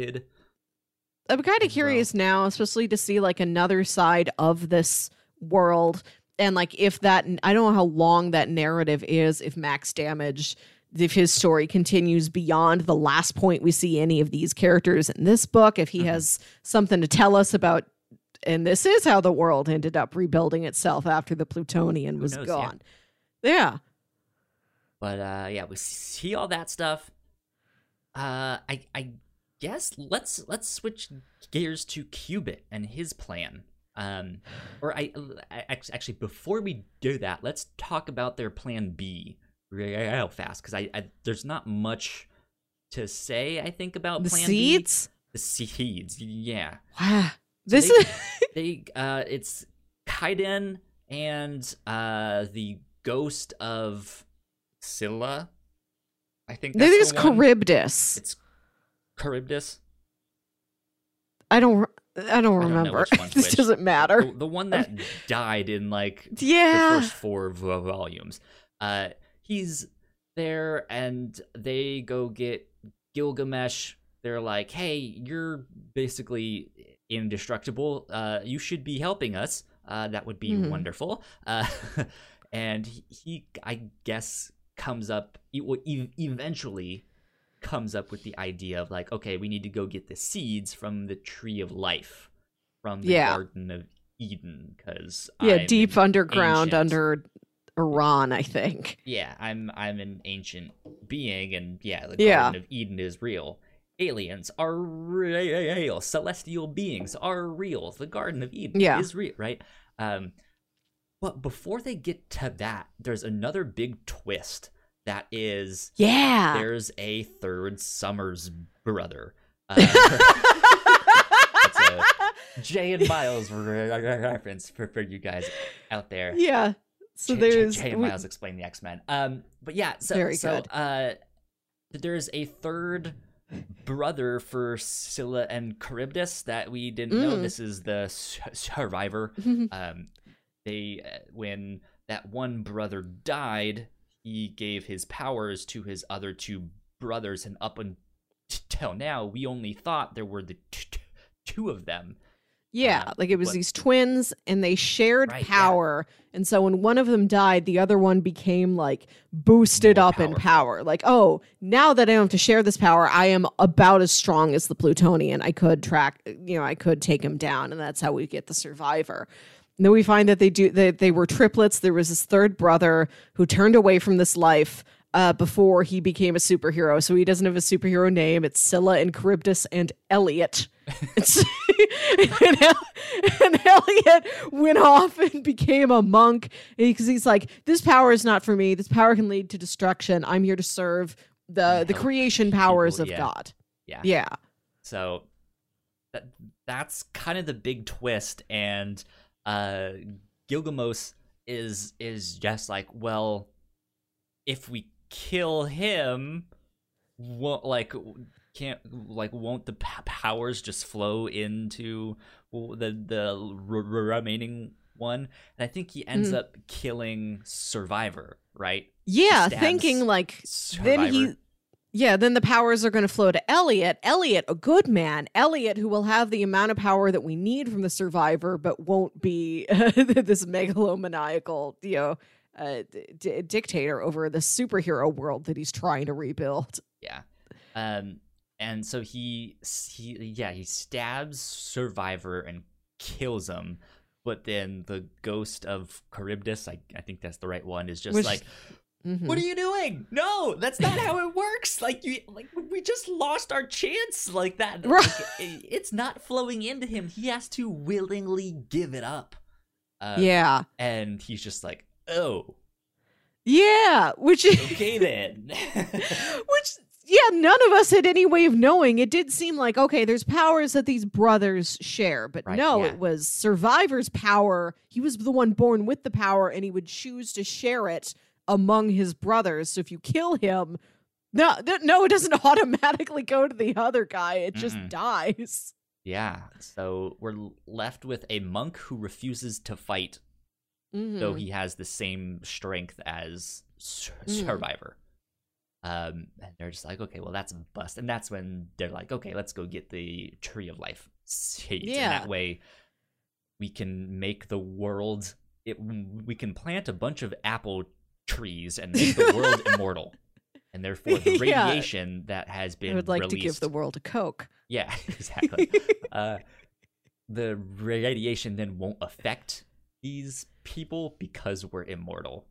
B: I'm kind of curious now, especially to see like another side of this world and like if that I don't know how long that narrative is if Max Damage if his story continues beyond the last point we see any of these characters in this book if he
A: Mhm.
B: has something to tell us about and this is how the world ended up rebuilding itself after the plutonian
A: Who
B: was
A: knows, yeah.
B: gone. Yeah.
A: But uh yeah, we see all that stuff. Uh I I guess let's let's switch gears to Qubit and his plan. Um or I, I actually before we do that, let's talk about their plan B real fast cuz I, I there's not much to say I think about
B: The
A: plan
B: seeds?
A: B. The seeds. Yeah.
B: Wow. This
A: they-
B: is
A: They uh it's Kaidan and uh the ghost of Scylla. I think
B: I
A: that's
B: think it's
A: the one.
B: Charybdis.
A: It's Charybdis.
B: I don't I don't remember.
A: which one's
B: this doesn't matter.
A: The, the one that died in like
B: yeah.
A: the first four volumes. Uh, he's there, and they go get Gilgamesh. They're like, "Hey, you're basically indestructible. Uh, you should be helping us. Uh, that would be
B: Mhm.
A: wonderful." Uh, and he, I guess, comes up e- well, e- eventually comes up with the idea of like, okay, we need to go get the seeds from the tree of life from the
B: Yeah.
A: Garden of Eden because
B: yeah, deep underground
A: ancient.
B: under Iran, I think.
A: yeah, I'm I'm an ancient being, and yeah, the
B: Yeah.
A: Garden of Eden is real. Aliens are real. Celestial beings are real. The Garden of Eden
B: Yeah.
A: is real, right? Um, but before they get to that, there's another big twist that is
B: Yeah.
A: there's a third Summers brother. Uh, Jay and Miles re- re- reference for, for you guys out there.
B: yeah. So
A: Jay- Jay-
B: there's
A: Jay and
B: we-
A: Miles explain the X Men. Um, but yeah, so
B: Very
A: so
B: good.
A: uh, there's a third brother for Scylla and Charybdis that we didn't know.
B: Mm.
A: This is the survivor. Um, they uh, when that one brother died, he gave his powers to his other two brothers, and up until now, we only thought there were the t- t- two of them.
B: Yeah,
A: Um,
B: like it was
A: what-
B: these twins and they shared
A: Right, yeah.
B: power. And so when one of them died, the other one became like boosted
A: More
B: up in power. Like, oh, now that I don't have to share this power, I am about as strong as the Plutonian. I could track, you know, I could take him down. And that's how we get the survivor. And then we find that they do that they were triplets. There was this third brother who turned away from this life uh, before he became a superhero. So he doesn't have a superhero name. It's Scylla and Charybdis and Elliot. And, and Elliot went off and became a monk because he's like, this power is not for me. This power can lead to destruction. I'm here to serve the the creation powers
A: people,
B: of
A: yeah.
B: God.
A: Yeah.
B: Yeah.
A: So that that's kind of the big twist, and uh, Gilgamesh is is just like, well, if we kill him, won't like can't like won't the p- powers just flow into the the r- r- remaining one? And I think he ends
B: Mhm.
A: up killing Survivor, right?
B: Yeah,
A: stabs
B: thinking like
A: Survivor.
B: then he yeah then the powers are going to flow to elliot elliot a good man elliot who will have the amount of power that we need from the survivor but won't be this megalomaniacal you know uh, d- dictator over the superhero world that he's trying to rebuild
A: Yeah. Um and so he he yeah, he stabs Survivor and kills him. But then the ghost of Charybdis, I, I think that's the right one, is just
B: Which-
A: like,
B: Mhm.
A: "What are you doing? No, that's not how it works. Like you, like we just lost our chance. Like that.
B: Right.
A: Like, it's not flowing into him. He has to willingly give it up. Uh,
B: yeah
A: and he's just like, oh,
B: yeah which is
A: okay then.
B: Which, yeah, none of us had any way of knowing. It did seem like, okay, there's powers that these brothers share, but
A: Right,
B: no,
A: yeah.
B: it was Survivor's power. He was the one born with the power, and he would choose to share it among his brothers. So if you kill him, no, th- no, it doesn't automatically go to the other guy. It just
A: Mm-mm.
B: dies.
A: Yeah, so we're left with a monk who refuses to fight, though
B: Mhm.
A: he has the same strength as Sur-
B: Mm.
A: Survivor. Um, and they're just like, okay, well, that's a bust. And that's when they're like, okay, let's go get the Tree of Life seeds. And that way we can make the world, it, we can plant a bunch of apple trees and make the world immortal. And therefore, the
B: Yeah.
A: radiation that has been
B: I would like
A: released,
B: to give the world a Coke.
A: yeah, exactly. uh, the radiation then won't affect these people because we're immortal.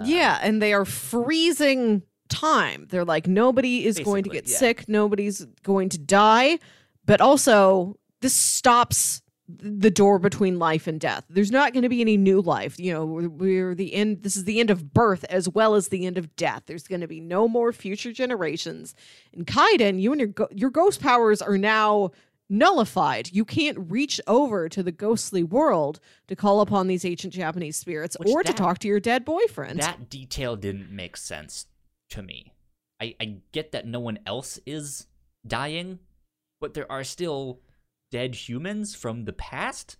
A: Uh,
B: yeah, and they are freezing time. They're like nobody is going to get
A: yeah.
B: sick, nobody's going to die, but also this stops the door between life and death. There's not going to be any new life. You know, we're, we're the end this is the end of birth as well as the end of death. There's going to be no more future generations. And Kaidan, you and your your ghost powers are now nullified. You can't reach over to the ghostly world to call upon these ancient Japanese spirits
A: Which
B: or to talk to your dead boyfriend.
A: That detail didn't make sense to me. I, I get that no one else is dying, but there are still dead humans from the past,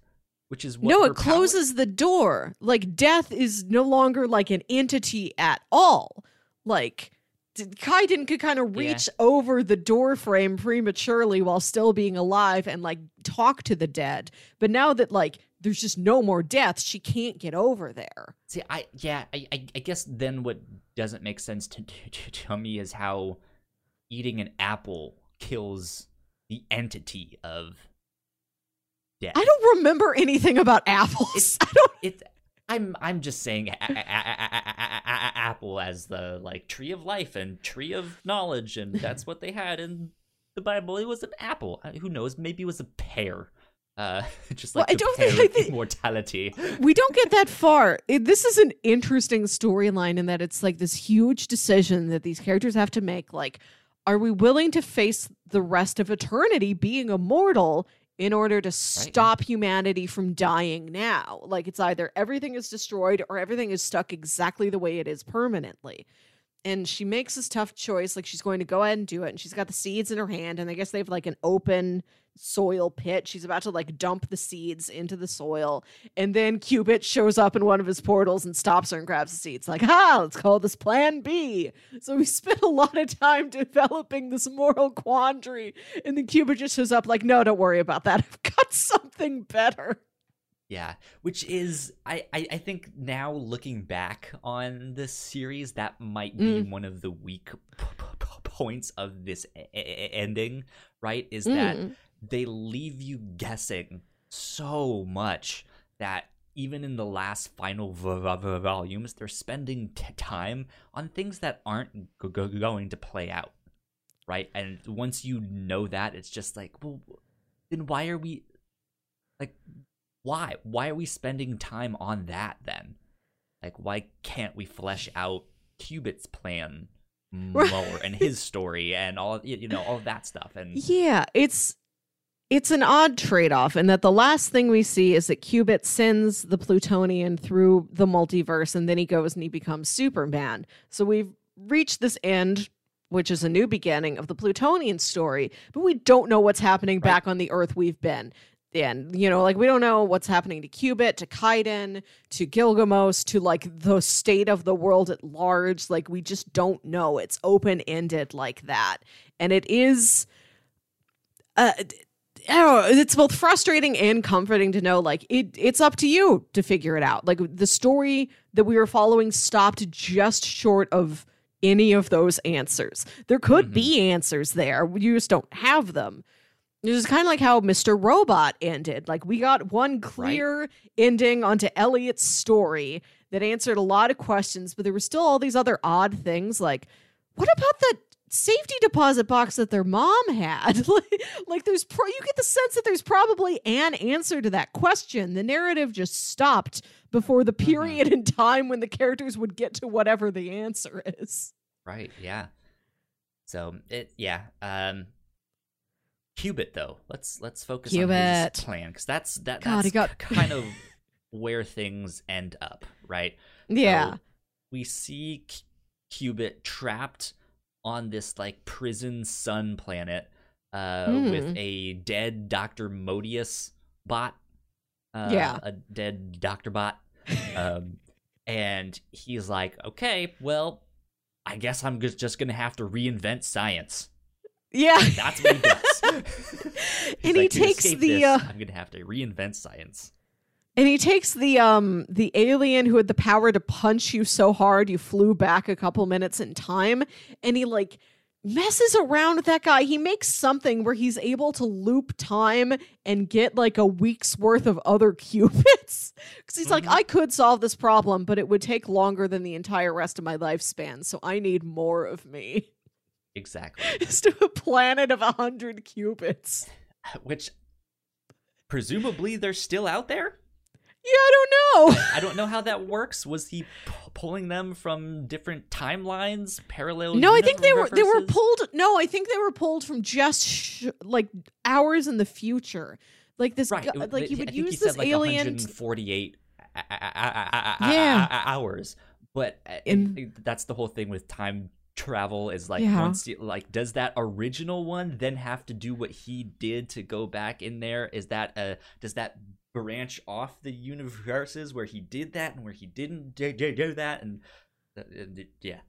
A: which is what
B: no, it closes the door. Like death is no longer like an entity at all. Like Kaidan could kind of
A: Yeah.
B: reach over the door frame prematurely while still being alive and like talk to the dead. But now that like there's just no more death, she can't get over there.
A: See, I yeah, I, I I guess then what doesn't make sense to, to to me is how eating an apple kills the entity of
B: I don't remember anything about apples.
A: It's,
B: I don't.
A: It's, I'm I'm just saying a- a- a- apple as the like tree of life and tree of knowledge, and that's what they had in the Bible. It was an apple. Who knows? Maybe it was a pear. Uh, just like
B: well,
A: I
B: don't think, I think
A: mortality.
B: We don't get that far. It, this is an interesting storyline in that it's like this huge decision that these characters have to make. Like, are we willing to face the rest of eternity being immortal in order to stop humanity from dying now? Like, it's either everything is destroyed or everything is stuck exactly the way it is permanently. And she makes this tough choice. Like, she's going to go ahead and do it. And she's got the seeds in her hand. And I guess they have like an open soil pit. She's about to like dump the seeds into the soil. And then Qubit shows up in one of his portals and stops her and grabs the seeds. Like, ah, let's call this Plan B. So we spent a lot of time developing this moral quandary. And then Qubit just shows up, like, no, don't worry about that. I've got something better.
A: Yeah, which is I, I I think now looking back on this series, that might be
B: Mm.
A: one of the weak p- p- points of this e- ending. Right? Is that
B: Mm.
A: They leave you guessing so much that even in the last final v- v- v- volumes, they're spending t- time on things that aren't going to play out. Right? And once you know that, it's just like, well, then why are we like why why are we spending time on that then like why can't we flesh out Qubit's plan more and his story and all you know all of that stuff and
B: Yeah, it's it's an odd trade-off in that the last thing we see is that Qubit sends the Plutonian through the multiverse and then he goes and he becomes Superman. So we've reached this end which is a new beginning of the Plutonian story, but we don't know what's happening back on the Earth we've been. And you know, like we don't know what's happening to Qubit, to Kaidan, to Gilgamesh, to like the state of the world at large. Like we just don't know. It's open-ended like that. And it is uh, I it's both frustrating and comforting to know like it it's up to you to figure it out. Like the story that we were following stopped just short of any of those answers. There could
A: Mhm.
B: be answers there. You just don't have them. This is kind of like how Mr. Robot ended. Like we got one clear ending onto Elliot's story that answered a lot of questions, but there were still all these other odd things like what about the safety deposit box that their mom had? like, like there's pro- you get the sense that there's probably an answer to that question. The narrative just stopped before the period in time when the characters would get to whatever the answer is.
A: right yeah so it yeah um Qubit though let's let's focus on
B: Qubit.
A: his plan because that's that
B: God,
A: that's
B: got-
A: kind of where things end up right
B: Yeah.
A: So we see Qubit trapped on this like prison sun planet uh, with
B: Hmm.
A: a dead Dr. Modeus bot. Uh,
B: Yeah.
A: A dead Dr. bot. Um, and he's like, okay, well, I guess I'm just, just going to have to reinvent science.
B: yeah.
A: That's what he does.
B: And he
A: like, "To
B: takes the,
A: this,
B: uh,
A: I'm going to have to reinvent science.
B: And he takes the um the alien who had the power to punch you so hard you flew back a couple minutes in time and he like messes around with that guy. He makes something where he's able to loop time and get like a week's worth of other qubits. Cuz he's like
A: Mhm.
B: I could solve this problem, but it would take longer than the entire rest of my lifespan, so I need more of me.
A: Exactly.
B: Just to a planet of a 100 qubits.
A: Which presumably they're still out there?
B: Yeah, I don't know.
A: I don't know how that works. Was he p- pulling them from different timelines, parallel?
B: No, I think they were they were pulled. No, I think they were pulled from just sh- like hours in the future. Like this,
A: Right.
B: gu- like you
A: I
B: would
A: he
B: use
A: said,
B: this
A: like
B: alien.
A: 148 a- a- a- a- a-
B: Yeah.
A: a- a- hours. But uh,
B: In-
A: that's the whole thing with time travel is like
B: Yeah.
A: once you, like does that original one then have to do what he did to go back in there is that uh does that branch off the universes where he did that and where he didn't do, do, do that and uh, yeah.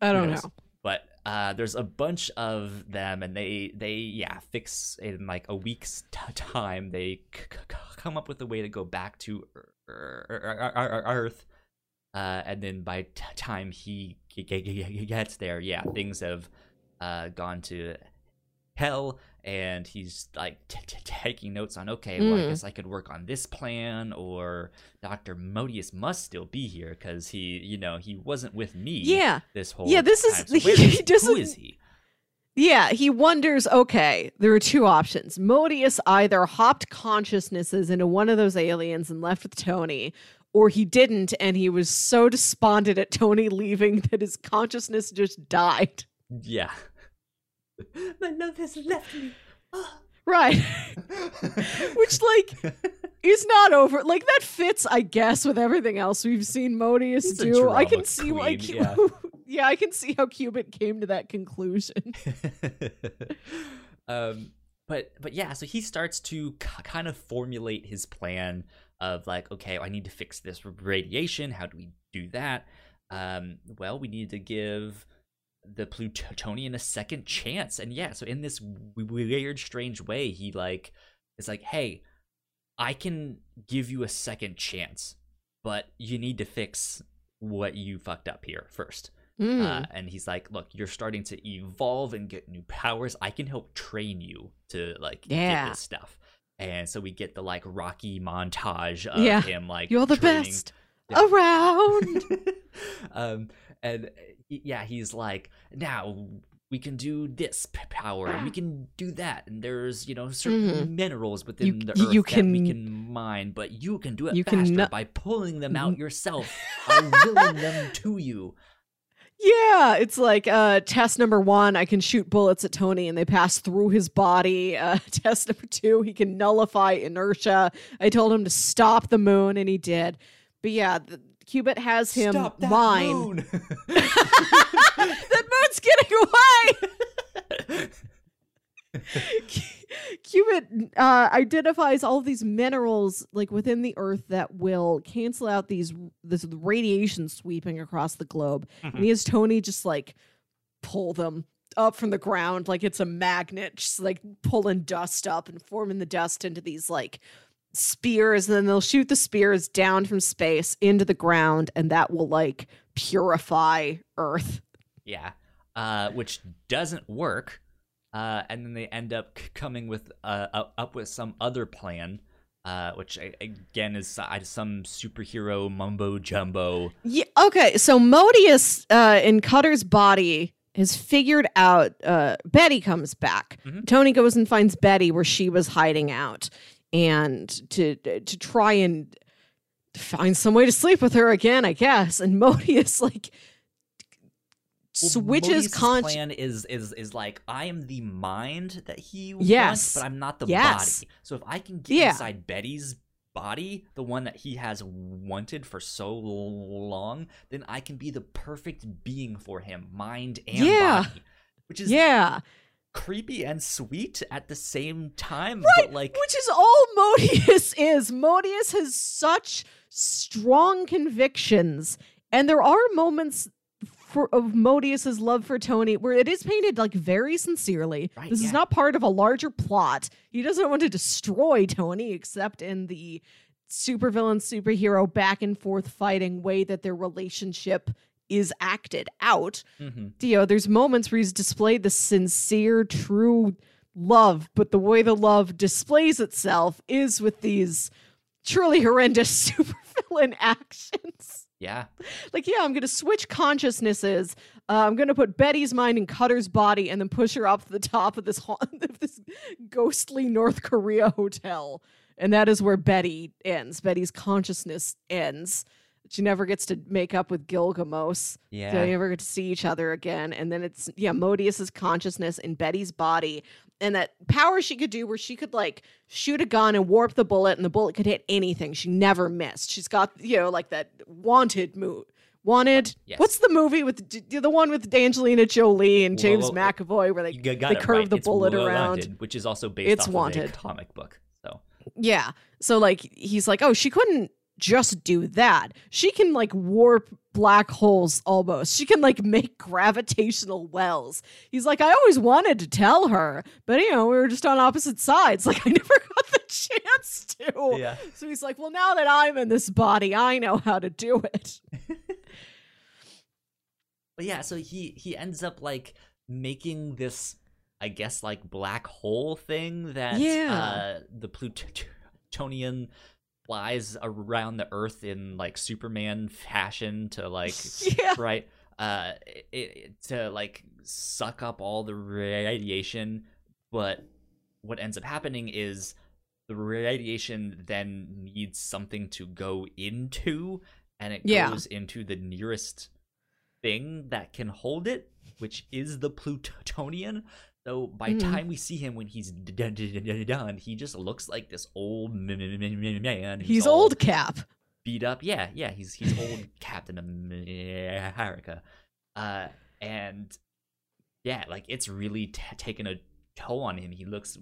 B: I don't know.
A: but uh, there's a bunch of them and they they yeah fix in like a week's t- time. They c- c- come up with a way to go back to Ear- Ear- Ear- earth uh, and then by t- time he g- g- g- gets there yeah things have uh, gone to hell and he's like t- t- taking notes on okay well i
B: Mm.
A: guess i could work on this plan or dr Modeus must still be here because he you know he wasn't with me
B: Yeah,
A: this whole
B: Yeah, this is-
A: So
B: he
A: he?
B: doesn't-
A: who is he
B: yeah. He wonders. Okay, there are two options. Modeus either hopped consciousnesses into one of those aliens and left with Tony, or he didn't, and he was so despondent at Tony leaving that his consciousness just died.
A: yeah my love has left me
B: Right. Which, like, is not over. Like that fits, I guess, with everything else we've seen Modeus
A: He's
B: do. I can see why.
A: queen,
B: Cu-
A: yeah.
B: yeah, I can see how Qubit came to that conclusion.
A: um but but yeah so he starts to k- kind of formulate his plan of like okay i need to fix this radiation how do we do that um well we need to give the plutonian a second chance and yeah so in this weird strange way he like is like hey I can give you a second chance, but you need to fix what you fucked up here first.
B: Mm.
A: Uh, and he's like, "Look, you're starting to evolve and get new powers. I can help train you to like
B: Yeah.
A: get this stuff." And so we get the like Rocky montage of
B: Yeah.
A: him like
B: You're the
A: training-
B: best
A: Yeah.
B: around.
A: um, and uh, yeah, he's like, "Now we can do this power, and we can do that, and there's you know certain minerals within the
B: you-
A: earth
B: you
A: that we
B: can-
A: can mine, but you can do it
B: you can
A: faster by pulling them out yourself by willing them to you."
B: Yeah, it's like uh test number one, I can shoot bullets at Tony and they pass through his body. Uh test number two, he can nullify inertia. I told him to stop the moon and he did. But yeah, the, Qubit has him
A: Stop that
B: mine.
A: moon!
B: that moon's getting away. Qubit uh, identifies all of these minerals like within the earth that will cancel out these this radiation sweeping across the globe, and he has Tony just like pull them up from the ground like it's a magnet, just like pulling dust up and forming the dust into these like spears, and then they'll shoot the spears down from space into the ground, and that will like purify Earth.
A: Yeah, uh, which doesn't work. Uh, and then they end up coming with uh, up- with some other plan, uh, which again is some superhero mumbo jumbo.
B: Yeah. Okay. So Modeus uh, in Cutter's body has figured out. Uh, Betty comes back.
A: Mhm.
B: Tony goes and finds Betty where she was hiding out, and to to try and find some way to sleep with her again, I guess. And Modeus like
A: Well,
B: switches con.
A: plan is is is like I am the mind that he
B: Yes.
A: wants, but I'm not the
B: Yes.
A: body. So if I can get
B: Yeah.
A: inside Betty's body, the one that he has wanted for so long, then I can be the perfect being for him, mind and
B: Yeah.
A: body. Which is
B: Yeah,
A: creepy and sweet at the same time.
B: Right,
A: But like
B: which is all Modeus is. Modeus has such strong convictions, and there are moments for, of Modeus's love for Tony where it is painted like very sincerely.
A: Right,
B: this
A: yeah.
B: is not part of a larger plot. He doesn't want to destroy Tony, except in the supervillain superhero back and forth fighting way that their relationship is acted out
A: mhm.
B: you know, there's moments where he's displayed the sincere, true love, but the way the love displays itself is with these truly horrendous supervillain actions.
A: yeah.
B: Like, yeah, I'm going to switch consciousnesses. Uh, I'm going to put Betty's mind in Cutter's body and then push her up to the top of this ha- of this ghostly North Korea hotel. And that is where Betty ends. Betty's consciousness ends. She never gets to make up with Gilgamesh.
A: Yeah.
B: They never get to see each other again. And then it's yeah, Modeus's consciousness in Betty's body. And that power she could do where she could like shoot a gun and warp the bullet and the bullet could hit anything. She never missed. She's got, you know, like that wanted move. Wanted.
A: Yes.
B: What's the movie with the one with Angelina Jolie and
A: Whoa,
B: James
A: whoa,
B: McAvoy where they they curve
A: right.
B: the
A: It's
B: bullet
A: Wanted,
B: around?
A: which is also based
B: It's
A: off of
B: Wanted.
A: a comic book. So
B: Yeah. So like he's like, "Oh, she couldn't just do that. She can like warp black holes almost. She can like make gravitational wells." He's like, "I always wanted to tell her, but you know, we were just on opposite sides. Like I never got the chance to."
A: yeah.
B: So he's like, "Well, now that I'm in this body, I know how to do it."
A: But yeah, so he he ends up like making this I guess like black hole thing that
B: Yeah.
A: uh the Plutonian flies around the earth in like Superman fashion to like
B: Yeah.
A: right uh it, it, to like suck up all the radiation but what ends up happening is the radiation then needs something to go into and it
B: Yeah.
A: goes into the nearest thing that can hold it which is the plutonian so by
B: Mhm.
A: time we see him when he's d- d- d- d- done he just looks like this old m- m- m- man
B: He's old cap.
A: beat up. Yeah, yeah, he's he's old Captain America, uh, and yeah, like it's really t- taken a toll on him. He looks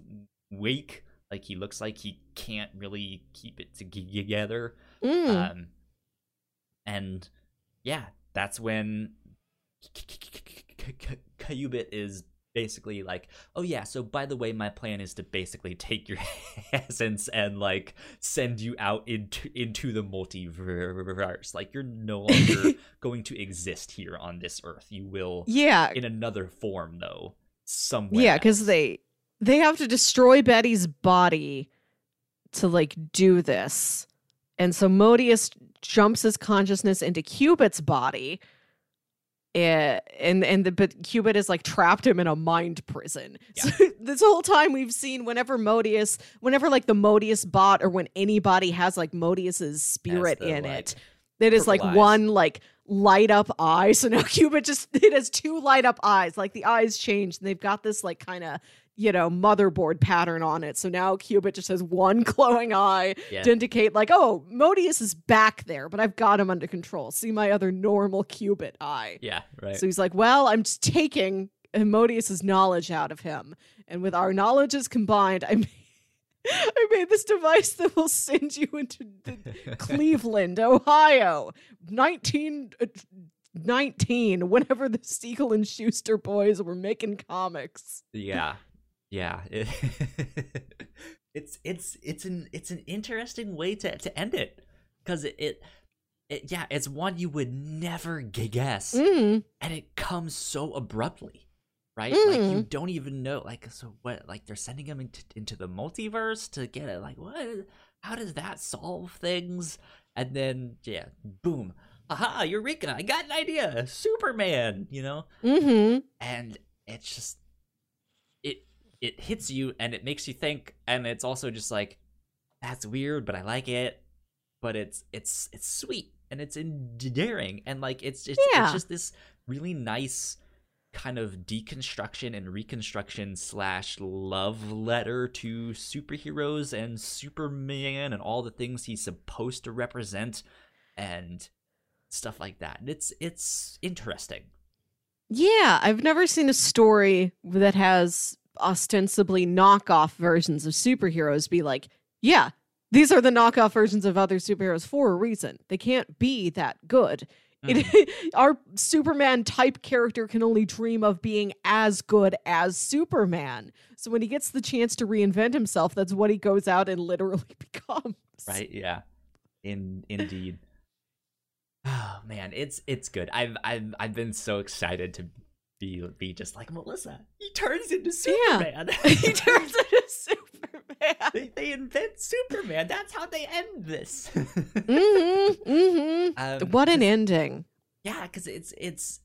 A: weak. Like he looks like he can't really keep it together.
B: Mm.
A: Um, and yeah, that's when Qubit is basically like, oh yeah, so by the way, my plan is to basically take your essence and like send you out into into the multiverse. Like you're no longer going to exist here on this earth. You will
B: Yeah.
A: in another form though. Somewhere.
B: Yeah, because they they have to destroy Betty's body to like do this. And so Modeus jumps his consciousness into Qubit's body. And and the, but Qubit is like trapped him in a mind prison. So this whole time we've seen whenever Modeus, whenever like the Modeus bot or when anybody has like Modeus's spirit
A: the,
B: in
A: like,
B: it, it is like
A: eyes.
B: one like light up eye. So now Qubit just it has two light up eyes. Like the eyes changed and they've got this like kind of you know motherboard pattern on it. So now Qubit just has one glowing eye
A: Yeah.
B: to indicate like oh Modeus is back there, but I've got him under control. See my other normal Qubit eye.
A: Yeah, right.
B: So he's like, well, I'm just taking Modeus's knowledge out of him, and with our knowledges combined, I. Made, I made this device that will send you into Cleveland, Ohio, 19, uh, 19, whenever the Siegel and Shuster boys were making comics.
A: yeah yeah. It- it's it's it's an it's an interesting way to to end it because it, it it yeah it's one you would never guess
B: Mm.
A: and it comes so abruptly right? Like you
B: Mm.
A: don't even know like so what like they're sending him into into the multiverse to get it like what? How does that solve things? And then yeah boom. Aha eureka i got an idea superman you know?
B: Hmm
A: and it's just it it hits you and it makes you think and it's also just like that's weird but i like it. But it's it's it's sweet and it's endearing and like it's it's,
B: Yeah.
A: it's just this really nice kind of deconstruction and reconstruction slash love letter to superheroes and superman and all the things he's supposed to represent and stuff like that. And it's it's interesting.
B: Yeah, I've never seen a story that has ostensibly knockoff versions of superheroes be like, yeah, these are the knockoff versions of other superheroes for a reason. They can't be that good. It, hmm. our Superman type character can only dream of being as good as Superman. So when he gets the chance to reinvent himself, that's what he goes out and literally becomes.
A: right yeah in indeed oh man it's it's good i've i've i've been so excited to be be just like melissa he turns into superman
B: he turns into Superman.
A: they, they invent superman that's how they end this
B: mm-hmm, mm-hmm.
A: um,
B: What an ending.
A: yeah because it's it's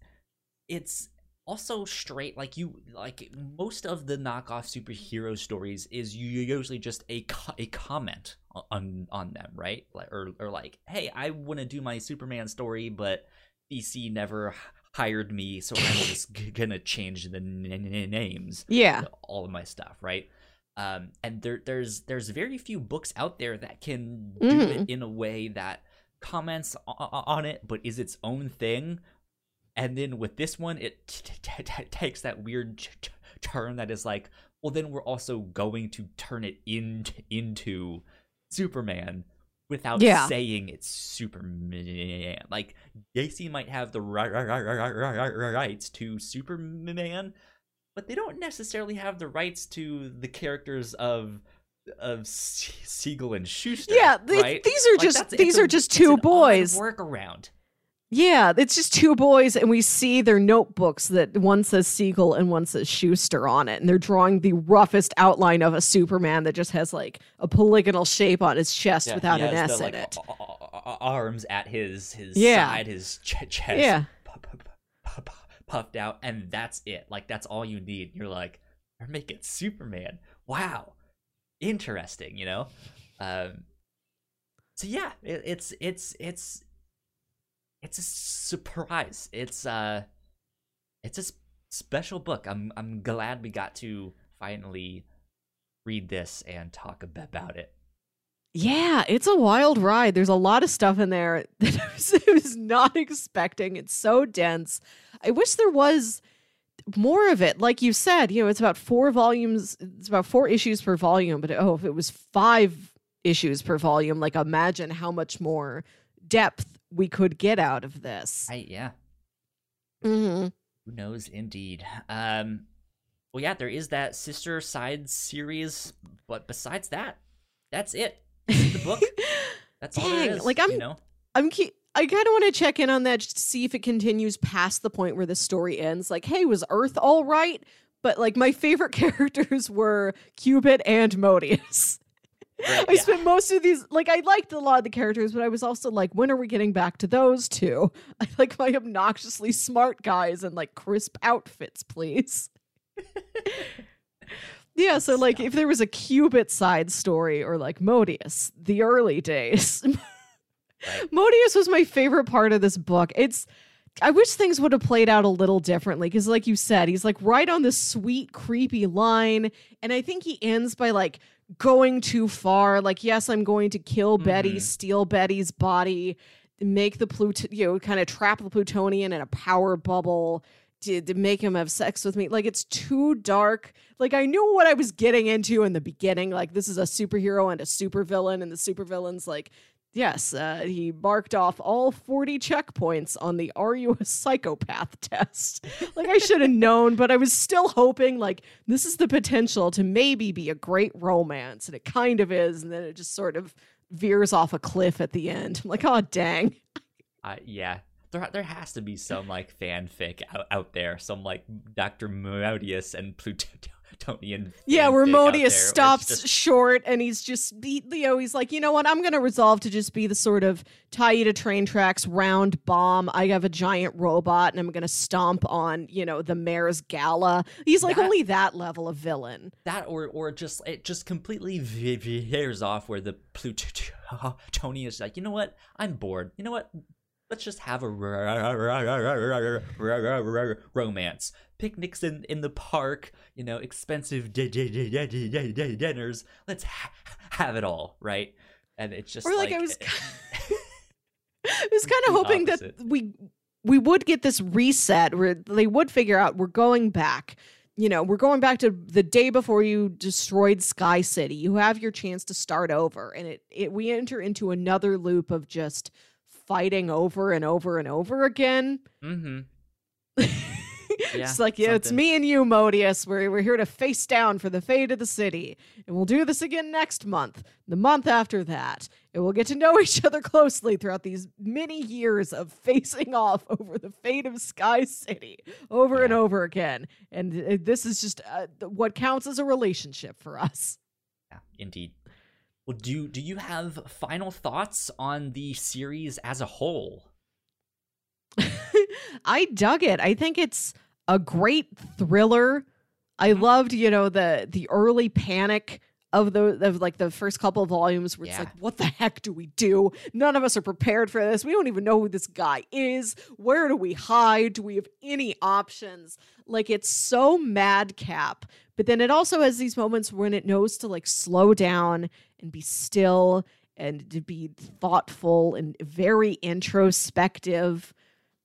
A: it's also straight like you like most of the knockoff superhero stories is you usually just a co- a comment on on them right like or or like hey i want to do my superman story but dc never hired me so i'm just g- gonna change the n- n- names
B: Yeah.
A: all of my stuff right um and there there's there's very few books out there that can do
B: Mhm.
A: it in a way that comments o- o- on it but is its own thing and then with this one it t- t- t- takes that weird turn that is like well then we're also going to turn it in into superman without
B: Yeah.
A: saying it's superman like DC might have the ri- ri- ri- ri- ri- ri- rights to superman but they don't necessarily have the rights to the characters of of Siegel and Shuster.
B: Yeah,
A: right?
B: these are
A: Like,
B: just- these are just two boys.
A: workaround.
B: Yeah, it's just two boys, and we see their notebooks that one says Siegel and one says Shuster on it, and they're drawing the roughest outline of a Superman that just has like a polygonal shape on his chest
A: Yeah,
B: without an S
A: the,
B: in
A: like,
B: it.
A: arms at his his
B: Yeah.
A: side, his ch- chest,
B: Yeah.
A: pu- pu- pu- pu- puffed out, and that's it. Like that's all you need. You're like, they're making Superman. Wow, interesting. You know. Um, so yeah, it, it's it's it's it's a surprise. It's uh, it's a special book. I'm I'm glad we got to finally read this and talk about it.
B: Yeah, it's a wild ride. There's a lot of stuff in there that I was, I was not expecting. It's so dense. I wish there was more of it. Like you said, you know, it's about four volumes, it's about four issues per volume, but oh, if it was five issues per volume, like imagine how much more depth we could get out of this.
A: I yeah.
B: hmm
A: Who knows, indeed. Um, well, yeah, there is that sister side series, but besides that, that's it. The book. That's all there
B: Dang,
A: is.
B: like, I'm-
A: you know.
B: I'm ke- I kind of want to check in on that just to see if it continues past the point where the story ends. Like, hey, was Earth all right? But like, my favorite characters were Qubit and Modeus.
A: Right,
B: I
A: yeah.
B: spent most of these like I liked a lot of the characters, but I was also like, when are we getting back to those two? I like my obnoxiously smart guys and like crisp outfits, please. yeah, so like if there was a Qubit side story or like Modeus, the early days.
A: Right.
B: Modeus was my favorite part of this book. It's I wish things would have played out a little differently because, like you said, he's like right on this sweet, creepy line. And I think he ends by like going too far. Like, yes, I'm going to kill Betty,
A: Mhm.
B: steal Betty's body, make the Plut, you know, kind of trap the Plutonian in a power bubble to, to make him have sex with me. Like, it's too dark. Like, I knew what I was getting into in the beginning. Like, this is a superhero and a supervillain, and the supervillain's like, Yes, uh, he marked off all 40 checkpoints on the Are You a Psychopath test. like, I should have known, but I was still hoping, like, this is the potential to maybe be a great romance. And it kind of is. And then it just sort of veers off a cliff at the end. I'm like, oh, dang.
A: Uh, yeah, there there has to be some like fanfic out, out there, some like Doctor Modeus and Plutonian.
B: Yeah, where
A: Modeus
B: stops
A: just-
B: short and he's just, he, you know, he's like, you know what? I'm going to resolve to just be the sort of tie you to train tracks round bomb. I have a giant robot and I'm going to stomp on, you know, the mayor's gala. He's like
A: That-
B: only that level of villain.
A: that, or or just it just completely veers off where the Plutonian is like, you know what? I'm bored. You know what? Let's just have a romance. Picnics in, in the park, you know, expensive di- di- di- di- di- di- di- dinners. Let's ha- have it all, right? And it's just
B: Or like,
A: like, eh,
B: I was, I was kind of hoping
A: opposite.
B: that we we would get this reset where they would figure out we're going back. You know, we're going back to the day before you destroyed Sky City. You have your chance to start over, and it, it we enter into another loop of just fighting over and over and over again.
A: mm-hmm. Yeah,
B: it's like, yeah, it's me and you, Modeus. We're, we're here to face down for the fate of the city. And we'll do this again next month, the month after that. And we'll get to know each other closely throughout these many years of facing off over the fate of Sky City over and over again. And uh, this is just uh, what counts as a relationship for us.
A: Yeah, indeed. Well, do do you have final thoughts on the series as a whole?
B: I dug it. I think it's a great thriller. I mm-hmm. loved, you know, the the early panic of the of like the first couple of volumes where it's
A: Yeah.
B: like, what the heck do we do? None of us are prepared for this. We don't even know who this guy is. Where do we hide? Do we have any options? Like it's so madcap. But then it also has these moments when it knows to like slow down and be still and to be thoughtful and very introspective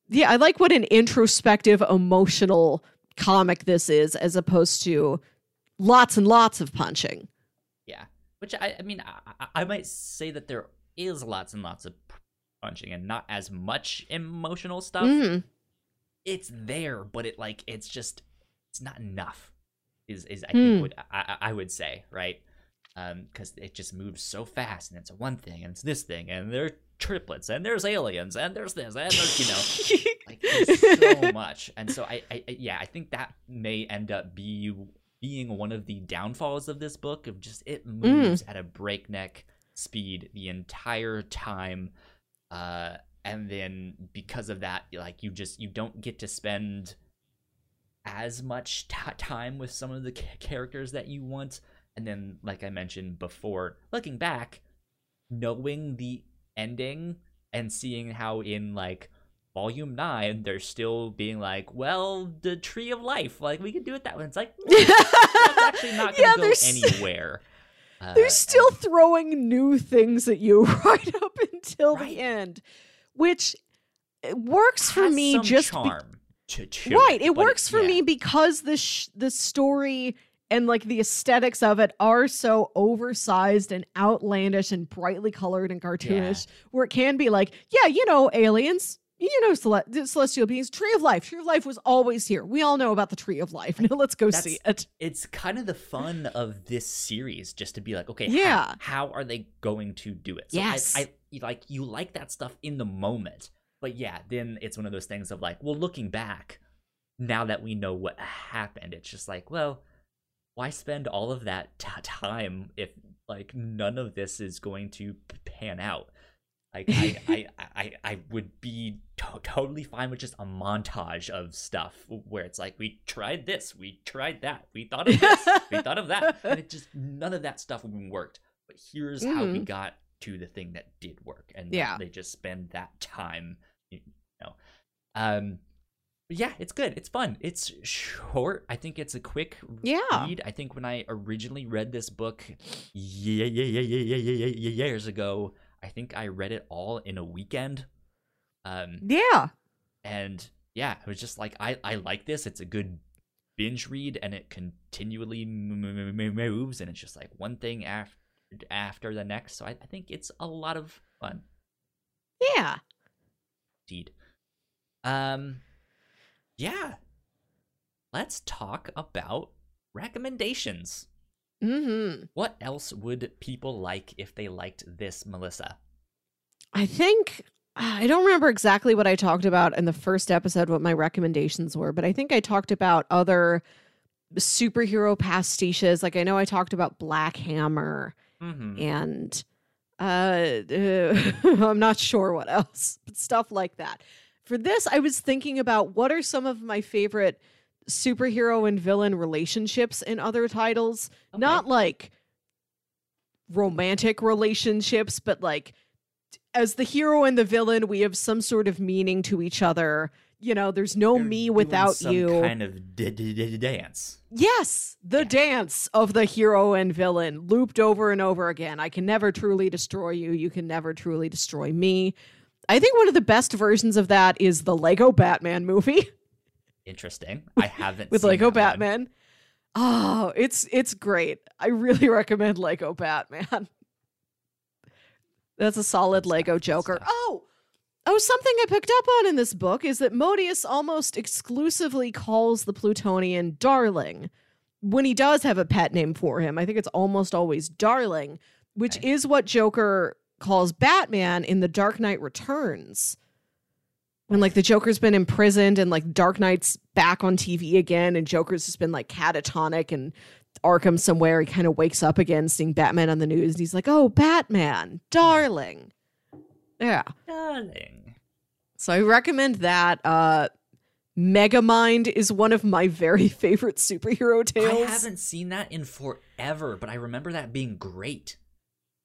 B: yeah, I like what an introspective, emotional comic this is, as opposed to lots and lots of punching.
A: Yeah, which I I mean I, I- might say that there is lots and lots of punching and not as much emotional stuff.
B: Mm.
A: It's there, but it like it's just it's not enough. Is is I
B: Hmm.
A: think what I, I I would say right? Um, because it just moves so fast, and it's one thing, and it's this thing, and there are triplets, and there's aliens, and there's this, and there's you know. like there's so much and so I, I yeah i think that may end up be being one of the downfalls of this book of just it moves at a breakneck speed the entire time uh and then because of that like you just you don't get to spend as much t- time with some of the ca- characters that you want. And then like i mentioned before looking back knowing the ending and seeing how in like volume 9 they're still being like well the tree of life like we could do it that way. It's like that's actually not gonna
B: Yeah,
A: go anywhere. uh,
B: They're still throwing new things at you right up until
A: Right.
B: the end, which it works for me just
A: charm. to,
B: right. It works for
A: yeah.
B: me because the sh- the story and like the aesthetics of it are so oversized and outlandish and brightly colored and cartoonish, where it can be like, yeah, you know, aliens. you know, the celestial beings, tree of life. Tree of life was always here. We all know about the tree of life. Now let's go
A: That's-
B: see it.
A: It's kind of the fun of this series, just to be like, okay,
B: Yeah.
A: how, how are they going to do it? So I-
B: Yes.
A: I, like you like that stuff in the moment, but yeah, then it's one of those things of like, well, looking back, now that we know what happened, it's just like, well, why spend all of that t- time if like none of this is going to p- pan out? Like I, I, I, I would be to- totally fine with just a montage of stuff where it's like we tried this, we tried that, we thought of this, we thought of that, and it just none of that stuff worked. But here's how we
B: Mhm.
A: got to the thing that did work, and
B: Yeah.
A: they just spend that time. Um, yeah, it's good. It's fun. It's short. I think it's a quick
B: Yeah.
A: read. I think when I originally read this book, yeah, yeah, yeah, yeah, yeah, yeah, yeah, years ago, I think I read it all in a weekend. Um,
B: Yeah.
A: and yeah, it was just like I I like this. It's a good binge read, and it continually moves, and it's just like one thing after after the next. So I, I think it's a lot of fun.
B: Yeah.
A: Indeed. Um, yeah. Let's talk about recommendations.
B: Mm-hmm.
A: What else would people like if they liked this, Melissa?
B: I think I don't remember exactly what I talked about in the first episode, what my recommendations were, but I think I talked about other superhero pastiches. Like I know I talked about Black Hammer
A: Mm-hmm.
B: and uh, I'm not sure what else, but stuff like that. For this, I was thinking about what are some of my favorite superhero and villain relationships in other titles. Not like romantic relationships, but like as the hero and the villain, we have some sort of meaning to each other. You know, there's no
A: They're
B: me without
A: some
B: you.
A: Kind of d- d- d- dance.
B: Yes, the
A: Yeah.
B: dance of the hero and villain looped over and over again. I can never truly destroy you. You can never truly destroy me. I think one of the best versions of that is the Lego Batman movie
A: Interesting. I haven't
B: with
A: seen
B: Lego
A: that one.
B: Batman. Oh, it's it's great. I really recommend Lego Batman. That's a solid Lego Joker. Oh, oh, something I picked up on in this book is that Modeus almost exclusively calls the Plutonian darling. When he does have a pet name for him, I think it's almost always darling, which
A: Okay.
B: is what Joker calls Batman in The Dark Knight Returns. When like the Joker's been imprisoned and like Dark Knight's back on TV again and Joker's just been like catatonic and Arkham somewhere, he kind of wakes up again seeing Batman on the news and he's like, "Oh, Batman, darling." Yeah.
A: Darling.
B: So I recommend that. Uh Megamind is one of my very favorite superhero tales.
A: I haven't seen that in forever, but I remember that being great.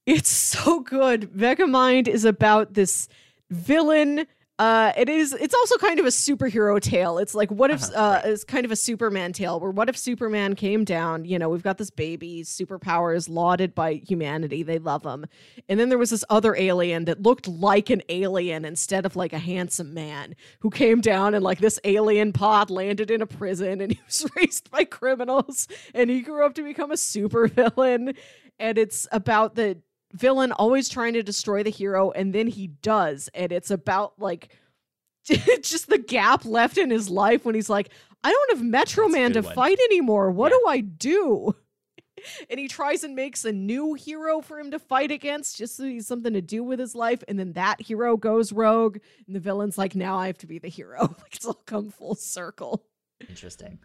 B: It's so good. Megamind is about this villain. Uh, it is. It's also kind of a superhero tale. It's like what if
A: Uh-huh,
B: uh,
A: right.
B: it's kind of a Superman tale where what if Superman came down? You know, we've got this baby, superpowers lauded by humanity. They love him, and then there was this other alien that looked like an alien instead of like a handsome man who came down and like this alien pod landed in a prison and he was raised by criminals and he grew up to become a supervillain and it's about the villain always trying to destroy the hero and then he does and it's about like just the gap left in his life when he's like i don't have metro man to
A: one.
B: fight anymore what
A: Yeah.
B: do i do and he tries and makes a new hero for him to fight against just so he's something to do with his life and then that hero goes rogue and the villain's like now i have to be the hero like it's all come full circle
A: Interesting.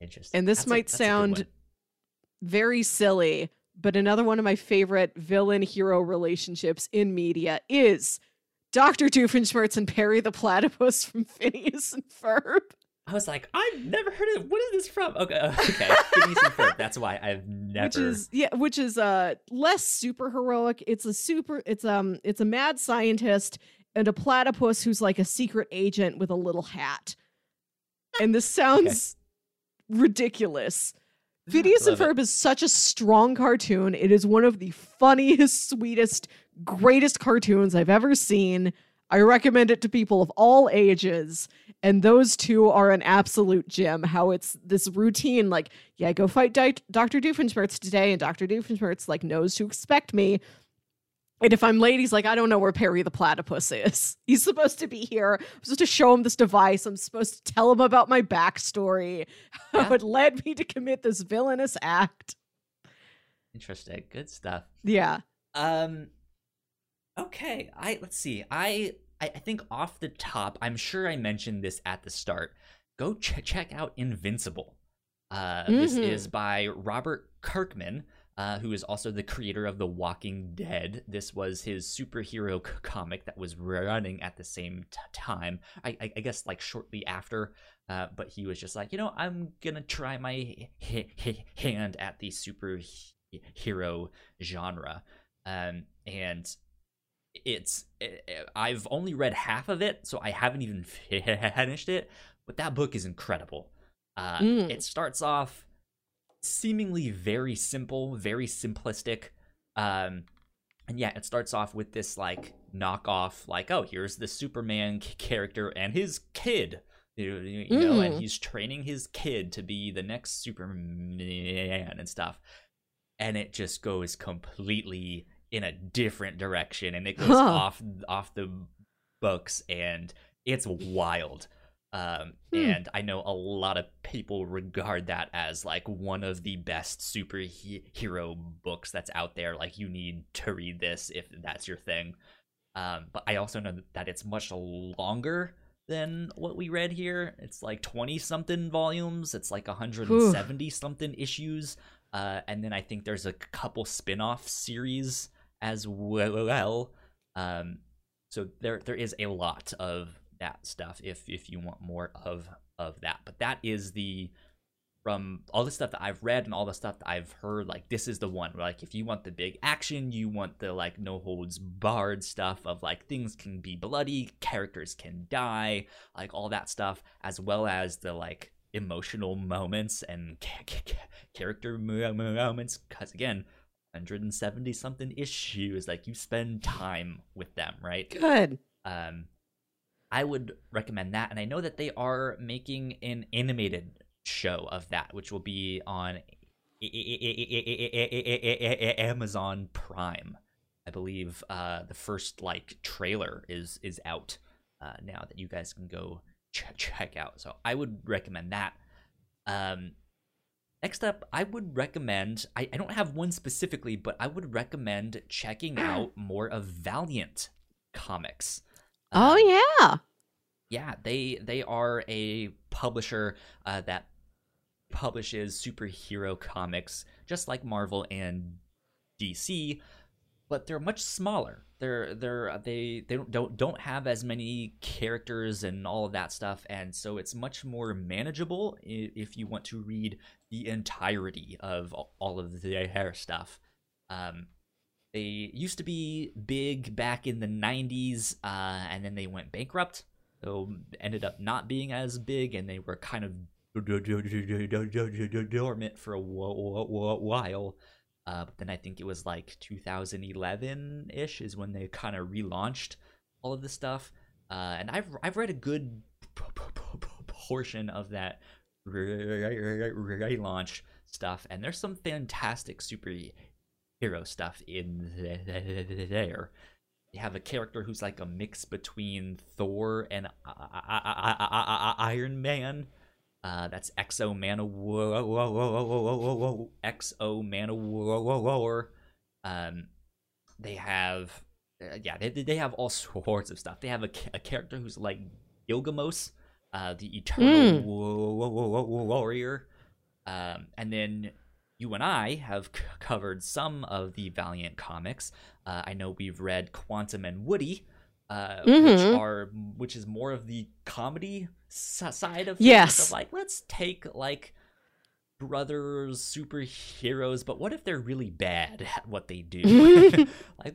A: Interesting.
B: and this
A: That's
B: might
A: a
B: sound very silly, but another one of my favorite villain hero relationships in media is Dr. Doofenshmirtz and Perry the Platypus from Phineas and Ferb.
A: I was like, I've never heard of. It. What is this from? Okay, okay. Phineas and Ferb. That's why I've never.
B: Which is yeah, which is uh less super heroic. It's a super it's um it's a mad scientist and a platypus who's like a secret agent with a little hat. And this sounds ridiculous. Phineas and Ferb is such a strong cartoon. It is one of the funniest, sweetest, greatest cartoons I've ever seen. I recommend it to people of all ages. And those two are an absolute gem. How it's this routine, like, yeah, go fight Di- Dr. Doofenshmirtz today, and Dr. Doofenshmirtz like knows to expect me. And if I'm late, he's like, I don't know where Perry the platypus is. He's supposed to be here. I'm supposed to show him this device. I'm supposed to tell him about my backstory,
A: Yeah.
B: how it led me to commit this villainous act.
A: Interesting. Good stuff.
B: Yeah.
A: Um okay, I let's see. I I I think off the top, I'm sure I mentioned this at the start. Go ch- check out Invincible. Uh this
B: Mhm.
A: is by Robert Kirkman. Uh, who is also the creator of The Walking Dead? This was his superhero c- comic that was running at the same t- time. I, I, I guess like shortly after, uh, but he was just like, you know, I'm gonna try my h- h- hand at the superhero genre um, and it's i I've only read half of it, so I haven't even finished it. But that book is incredible. Uh,
B: Mm.
A: It starts off seemingly very simple, very simplistic. Um, and yeah, it starts off with this like knockoff, like, oh, here's the Superman character and his kid. You, you you know, and
B: Mm.
A: he's training his kid to be the next Superman and stuff. And it just goes completely in a different direction, and it goes
B: Huh.
A: off off the books, and it's wild. Um,
B: Hmm.
A: and I know a lot of people regard that as like one of the best superhero books that's out there. Like you need to read this if that's your thing. Um, but I also know that it's much longer than what we read here. It's like 20 something volumes. It's like 170 something issues. Uh, and then I think there's a couple spin-off series as well. Um, so there there is a lot of that stuff if if you want more of of that. But that is the from all the stuff that I've read and all the stuff that I've heard, like this is the one. Like if you want the big action, you want the like no holds barred stuff of like things can be bloody, characters can die, like all that stuff, as well as the like emotional moments and character mo- mo- moments. Because again, 170 something issues, like you spend time with them, right?
B: Good.
A: um, I would recommend that. And I know that they are making an animated show of that, which will be on Amazon Prime. I believe uh, the first like trailer is is out uh, now that you guys can go ch- check out. So I would recommend that. Um, next up, I would recommend. I, I don't have one specifically, but I would recommend checking out more of Valiant comics.
B: Oh
A: Um,
B: yeah.
A: yeah they they are a publisher uh, that publishes superhero comics just like marvel and dc but they're much smaller they're they're they they don't don't, don't have as many characters and all of that stuff and so it's much more manageable if you want to read the entirety of all- all of their stuff um they used to be big back in the 90s uh, and then they went bankrupt. So ended up not being as big and they were kind of dormant for a wh- wh- while. Uh, but then i think it was like 2011-ish is when they kind of relaunched all of this stuff. Uh, and i've i've read a good portion of that relaunch stuff and there's some fantastic superhero stuff in there you have a character who's like a mix between Thor and I- I- I- Iron Man. Uh, that's Exo Man Exo Man War. Um, they have, uh, yeah, they they have all sorts of stuff. They have a, a character who's like Gilgamesh, uh, the Eternal
B: Mm.
A: Warrior. Um, and then you and I have c- covered some of the Valiant comics. Uh, I know we've read Quantum and Woody, uh, which
B: Mhm.
A: are which is more of the comedy s- side of things.
B: Yes.
A: Of like, let's take like brothers superheroes, but what if they're really bad at what they do? like,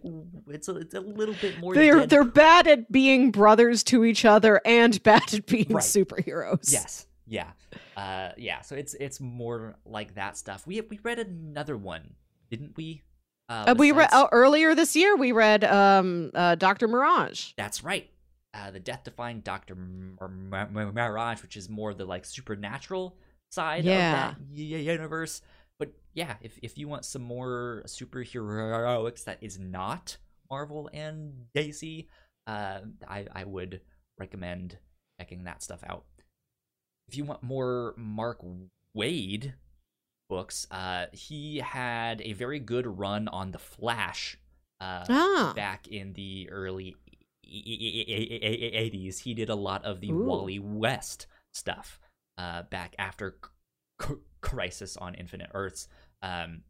A: it's a, it's a little bit more.
B: They're
A: dead-
B: they're bad at being brothers to each other and bad at being
A: Right.
B: superheroes.
A: Yes. Yeah. Uh yeah, so it's it's more like that stuff. We we read another one, didn't we?
B: Uh, we read oh, earlier this year. We read um, uh, Doctor Mirage.
A: That's right. Uh the death-defying Dr. Mirage, which is more the like supernatural side
B: Yeah.
A: of that universe. But yeah, if if you want some more superheroics that is not Marvel and DC, uh, I I would recommend checking that stuff out. If you want more Mark Waid books, uh, he had a very good run on the Flash. Uh,
B: Ah.
A: back in the early 80s he did a lot of the
B: Ooh.
A: wally west stuff uh, back after C- crisis on infinite earths um,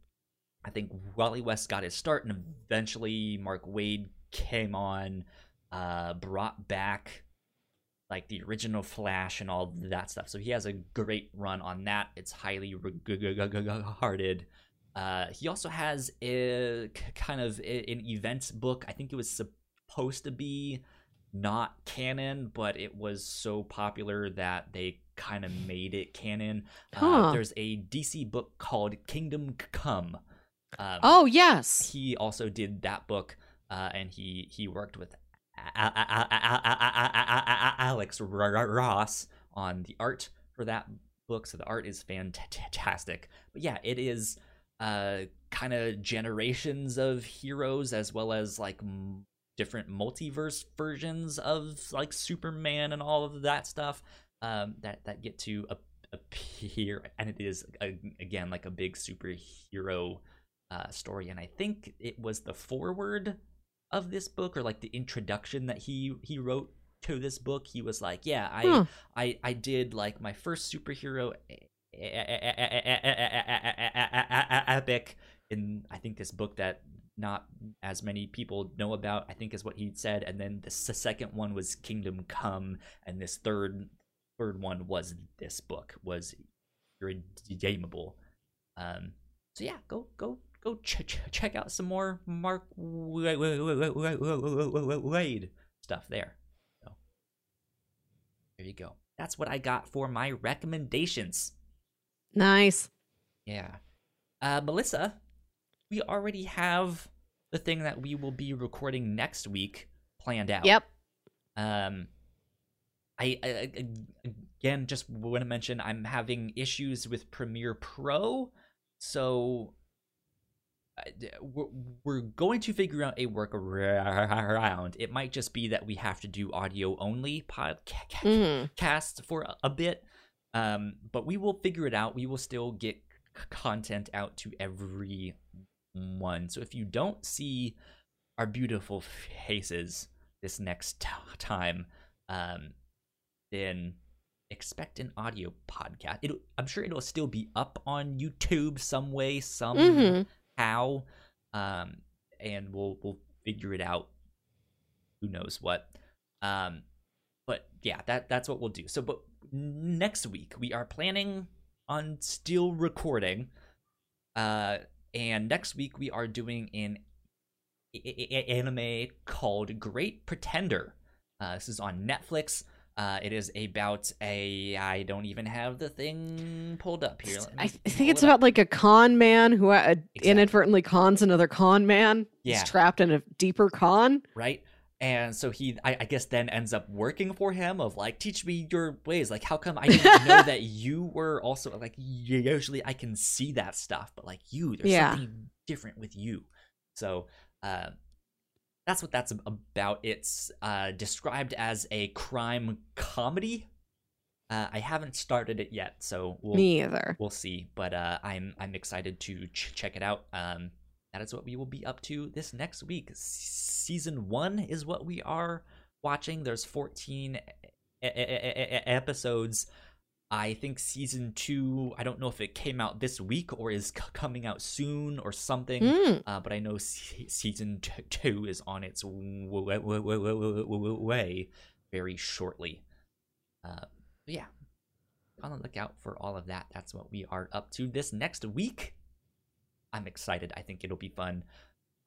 A: i think wally west got his start and eventually Mark Waid came on uh, brought back like the original Flash and all that stuff. So he has a great run on that. It's highly regarded. Uh, he also has a kind of an events book. I think it was supposed to be not canon, but it was so popular that they kind of made it canon. Uh,
B: huh.
A: There's a DC book called Kingdom Come. Um,
B: oh yes,
A: he also did that book, uh, and he he worked with Alex Ross on the art for that book. So the art is fantastic. But yeah, it is uh, kind of generations of heroes as well as like m- different multiverse versions of like Superman and all of that stuff um, that that get to ap- appear, and it is a, again like a big superhero uh, story. And I think it was the foreword of this book or like the introduction that he he wrote to this book. He was like, "Yeah, I
B: Huh.
A: I I did like my first superhero e- e- epic in I think this book that not as many people know about. I think is what he said, and then the second one was Kingdom Come, and this third third one was this book was irredeemable. Um, so yeah, go go go ch- ch- check out some more Mark Wa- Wa- Wa- Wa- Wa- Wa- Wa- Waid stuff there. So there you go. That's what I got for my recommendations.
B: Nice.
A: Yeah. Uh, Melissa, we already have the thing that we will be recording next week planned out.
B: Yep.
A: Um, I, I again just want to mention I'm having issues with Premiere Pro, so we're, we're going to figure out a workaround. It might just be that we have to do audio only podcast
B: Mhm.
A: for a- bit um but we will figure it out we will still get content out to everyone so if you don't see our beautiful faces this next time um then expect an audio podcast it'll, i'm sure it'll still be up on youtube some way somehow
B: Mhm.
A: um and we'll we'll figure it out. Who knows what. Um but yeah that that's what we'll do. So but next week we are planning on still recording uh and next week we are doing an anime called great pretender. Uh this is on netflix uh it is about a i don't even have the thing pulled up here
B: I think it's
A: it
B: about like a con man who uh,
A: Exactly.
B: inadvertently cons another con man.
A: Yeah.
B: He's trapped in a deeper con.
A: right? And so he, I, I guess, then ends up working for him. Of like, teach me your ways. Like, how come I didn't know that you were also like? Usually, I can see that stuff, but like you, there's
B: Yeah.
A: something different with you. So, uh, that's what that's about. It's uh, described as a crime comedy. Uh, I haven't started it yet, so we'll
B: Me either.
A: we'll see. But uh, I'm I'm excited to ch- check it out. Um, that is what we will be up to this next week. S- season one is what we are watching. There's 14 e- e- e- e- e- episodes. I think season two. I don't know if it came out this week or is c- coming out soon or something.
B: Mm.
A: Uh, but I know se- season t- two is on its w- w- w- way very shortly. Uh, yeah, on the lookout for all of that. That's what we are up to this next week. I'm excited. I think it'll be fun.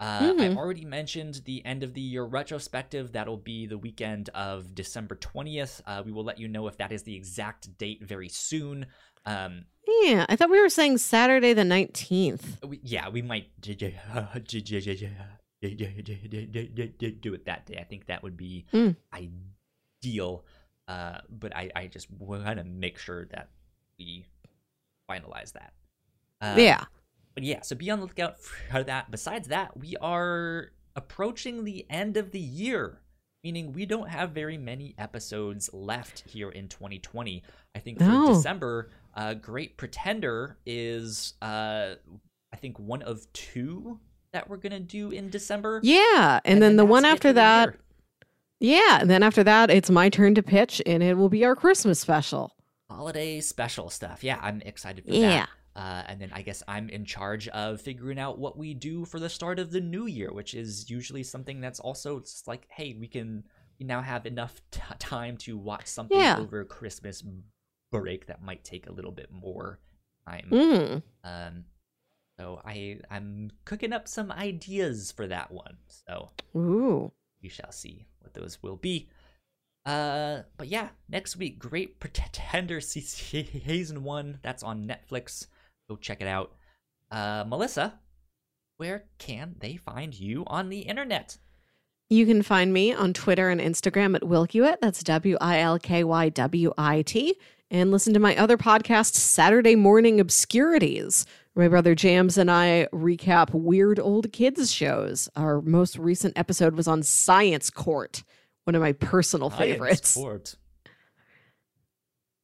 A: Uh, mm-hmm.
B: I
A: already mentioned the end of the year retrospective. That'll be the weekend of December 20th. Uh, we will let you know if that is the exact date very soon. Um,
B: yeah, I thought we were saying Saturday the 19th.
A: We, yeah, we might do it that day. I think that would be
B: mm.
A: ideal. Uh, but I, I just want to make sure that we finalize that. Um,
B: yeah.
A: But yeah, so be on the lookout for that. Besides that, we are approaching the end of the year, meaning we don't have very many episodes left here in 2020. I think for
B: No.
A: December, uh, Great Pretender is, uh, I think, one of two that we're gonna do in December.
B: Yeah, and, then, the one after that,
A: year.
B: yeah, and then after that, it's my turn to pitch, and it will be our Christmas special.
A: holiday special stuff. Yeah, I'm excited for
B: Yeah.
A: that. Uh, and then I guess I'm in charge of figuring out what we do for the start of the new year, which is usually something that's also just like, hey, we can we now have enough t- time to watch something
B: Yeah.
A: over Christmas break that might take a little bit more time.
B: Mm.
A: Um, so I I'm cooking up some ideas for that one. So
B: Ooh.
A: we shall see what those will be. Uh, but yeah, next week, Great Pretender season one. That's on Netflix. Go check it out. Uh, Melissa, where can they find you on the internet?
B: You can find me on Twitter and Instagram at Wilkywit. That's W I L K Y W I T. And listen to my other podcast, Saturday Morning Obscurities. where My brother Jams and I recap weird old kids shows. Our most recent episode was on Science Court, one of my personal favorites.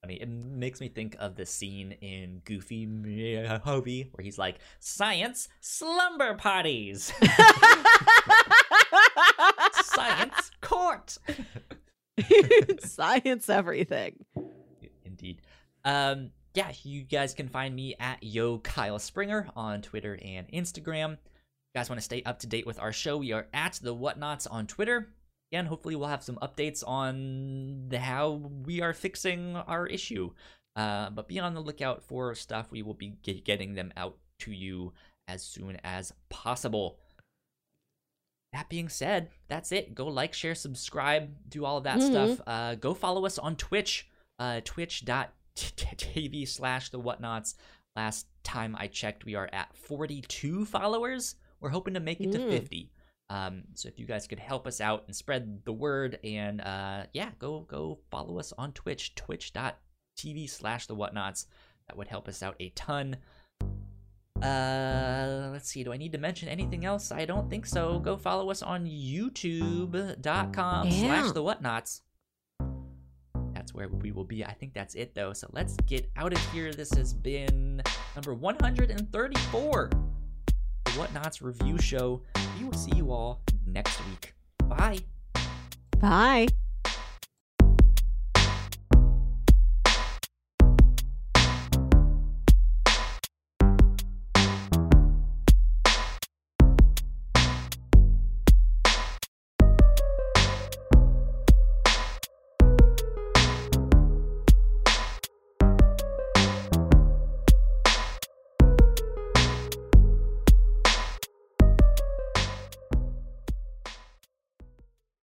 A: Sport. Funny. It makes me think of the scene in Goofy Movie where he's like, "Science slumber parties, science court."
B: Science everything.
A: Indeed. Um, yeah, you guys can find me at Yo Kyle Springer on Twitter and Instagram. If you guys want to stay up to date with our show, we are at the Whatnauts on Twitter. Again, hopefully we'll have some updates on how we are fixing our issue. Uh, but be on the lookout for stuff. We will be get, getting them out to you as soon as possible. That being said, that's it. Go like, share, subscribe, do all of that
B: Mhm.
A: stuff. Uh, go follow us on Twitch, uh, twitch.tv slash the whatnauts. Last time I checked, we are at 42 followers. We're hoping to make it to
B: Mm.
A: 50. Um, so if you guys could help us out and spread the word, and uh, yeah, go go follow us on Twitch, twitch.tv slash the whatnauts. That would help us out a ton. Uh, let's see. Do I need to mention anything else? I don't think so. Go follow us on youtube.com slash the whatnauts. That's where we will be. I think that's it though. So let's get out of here. This has been number 134. The Whatnauts review show. We will see you all next week. Bye.
B: Bye.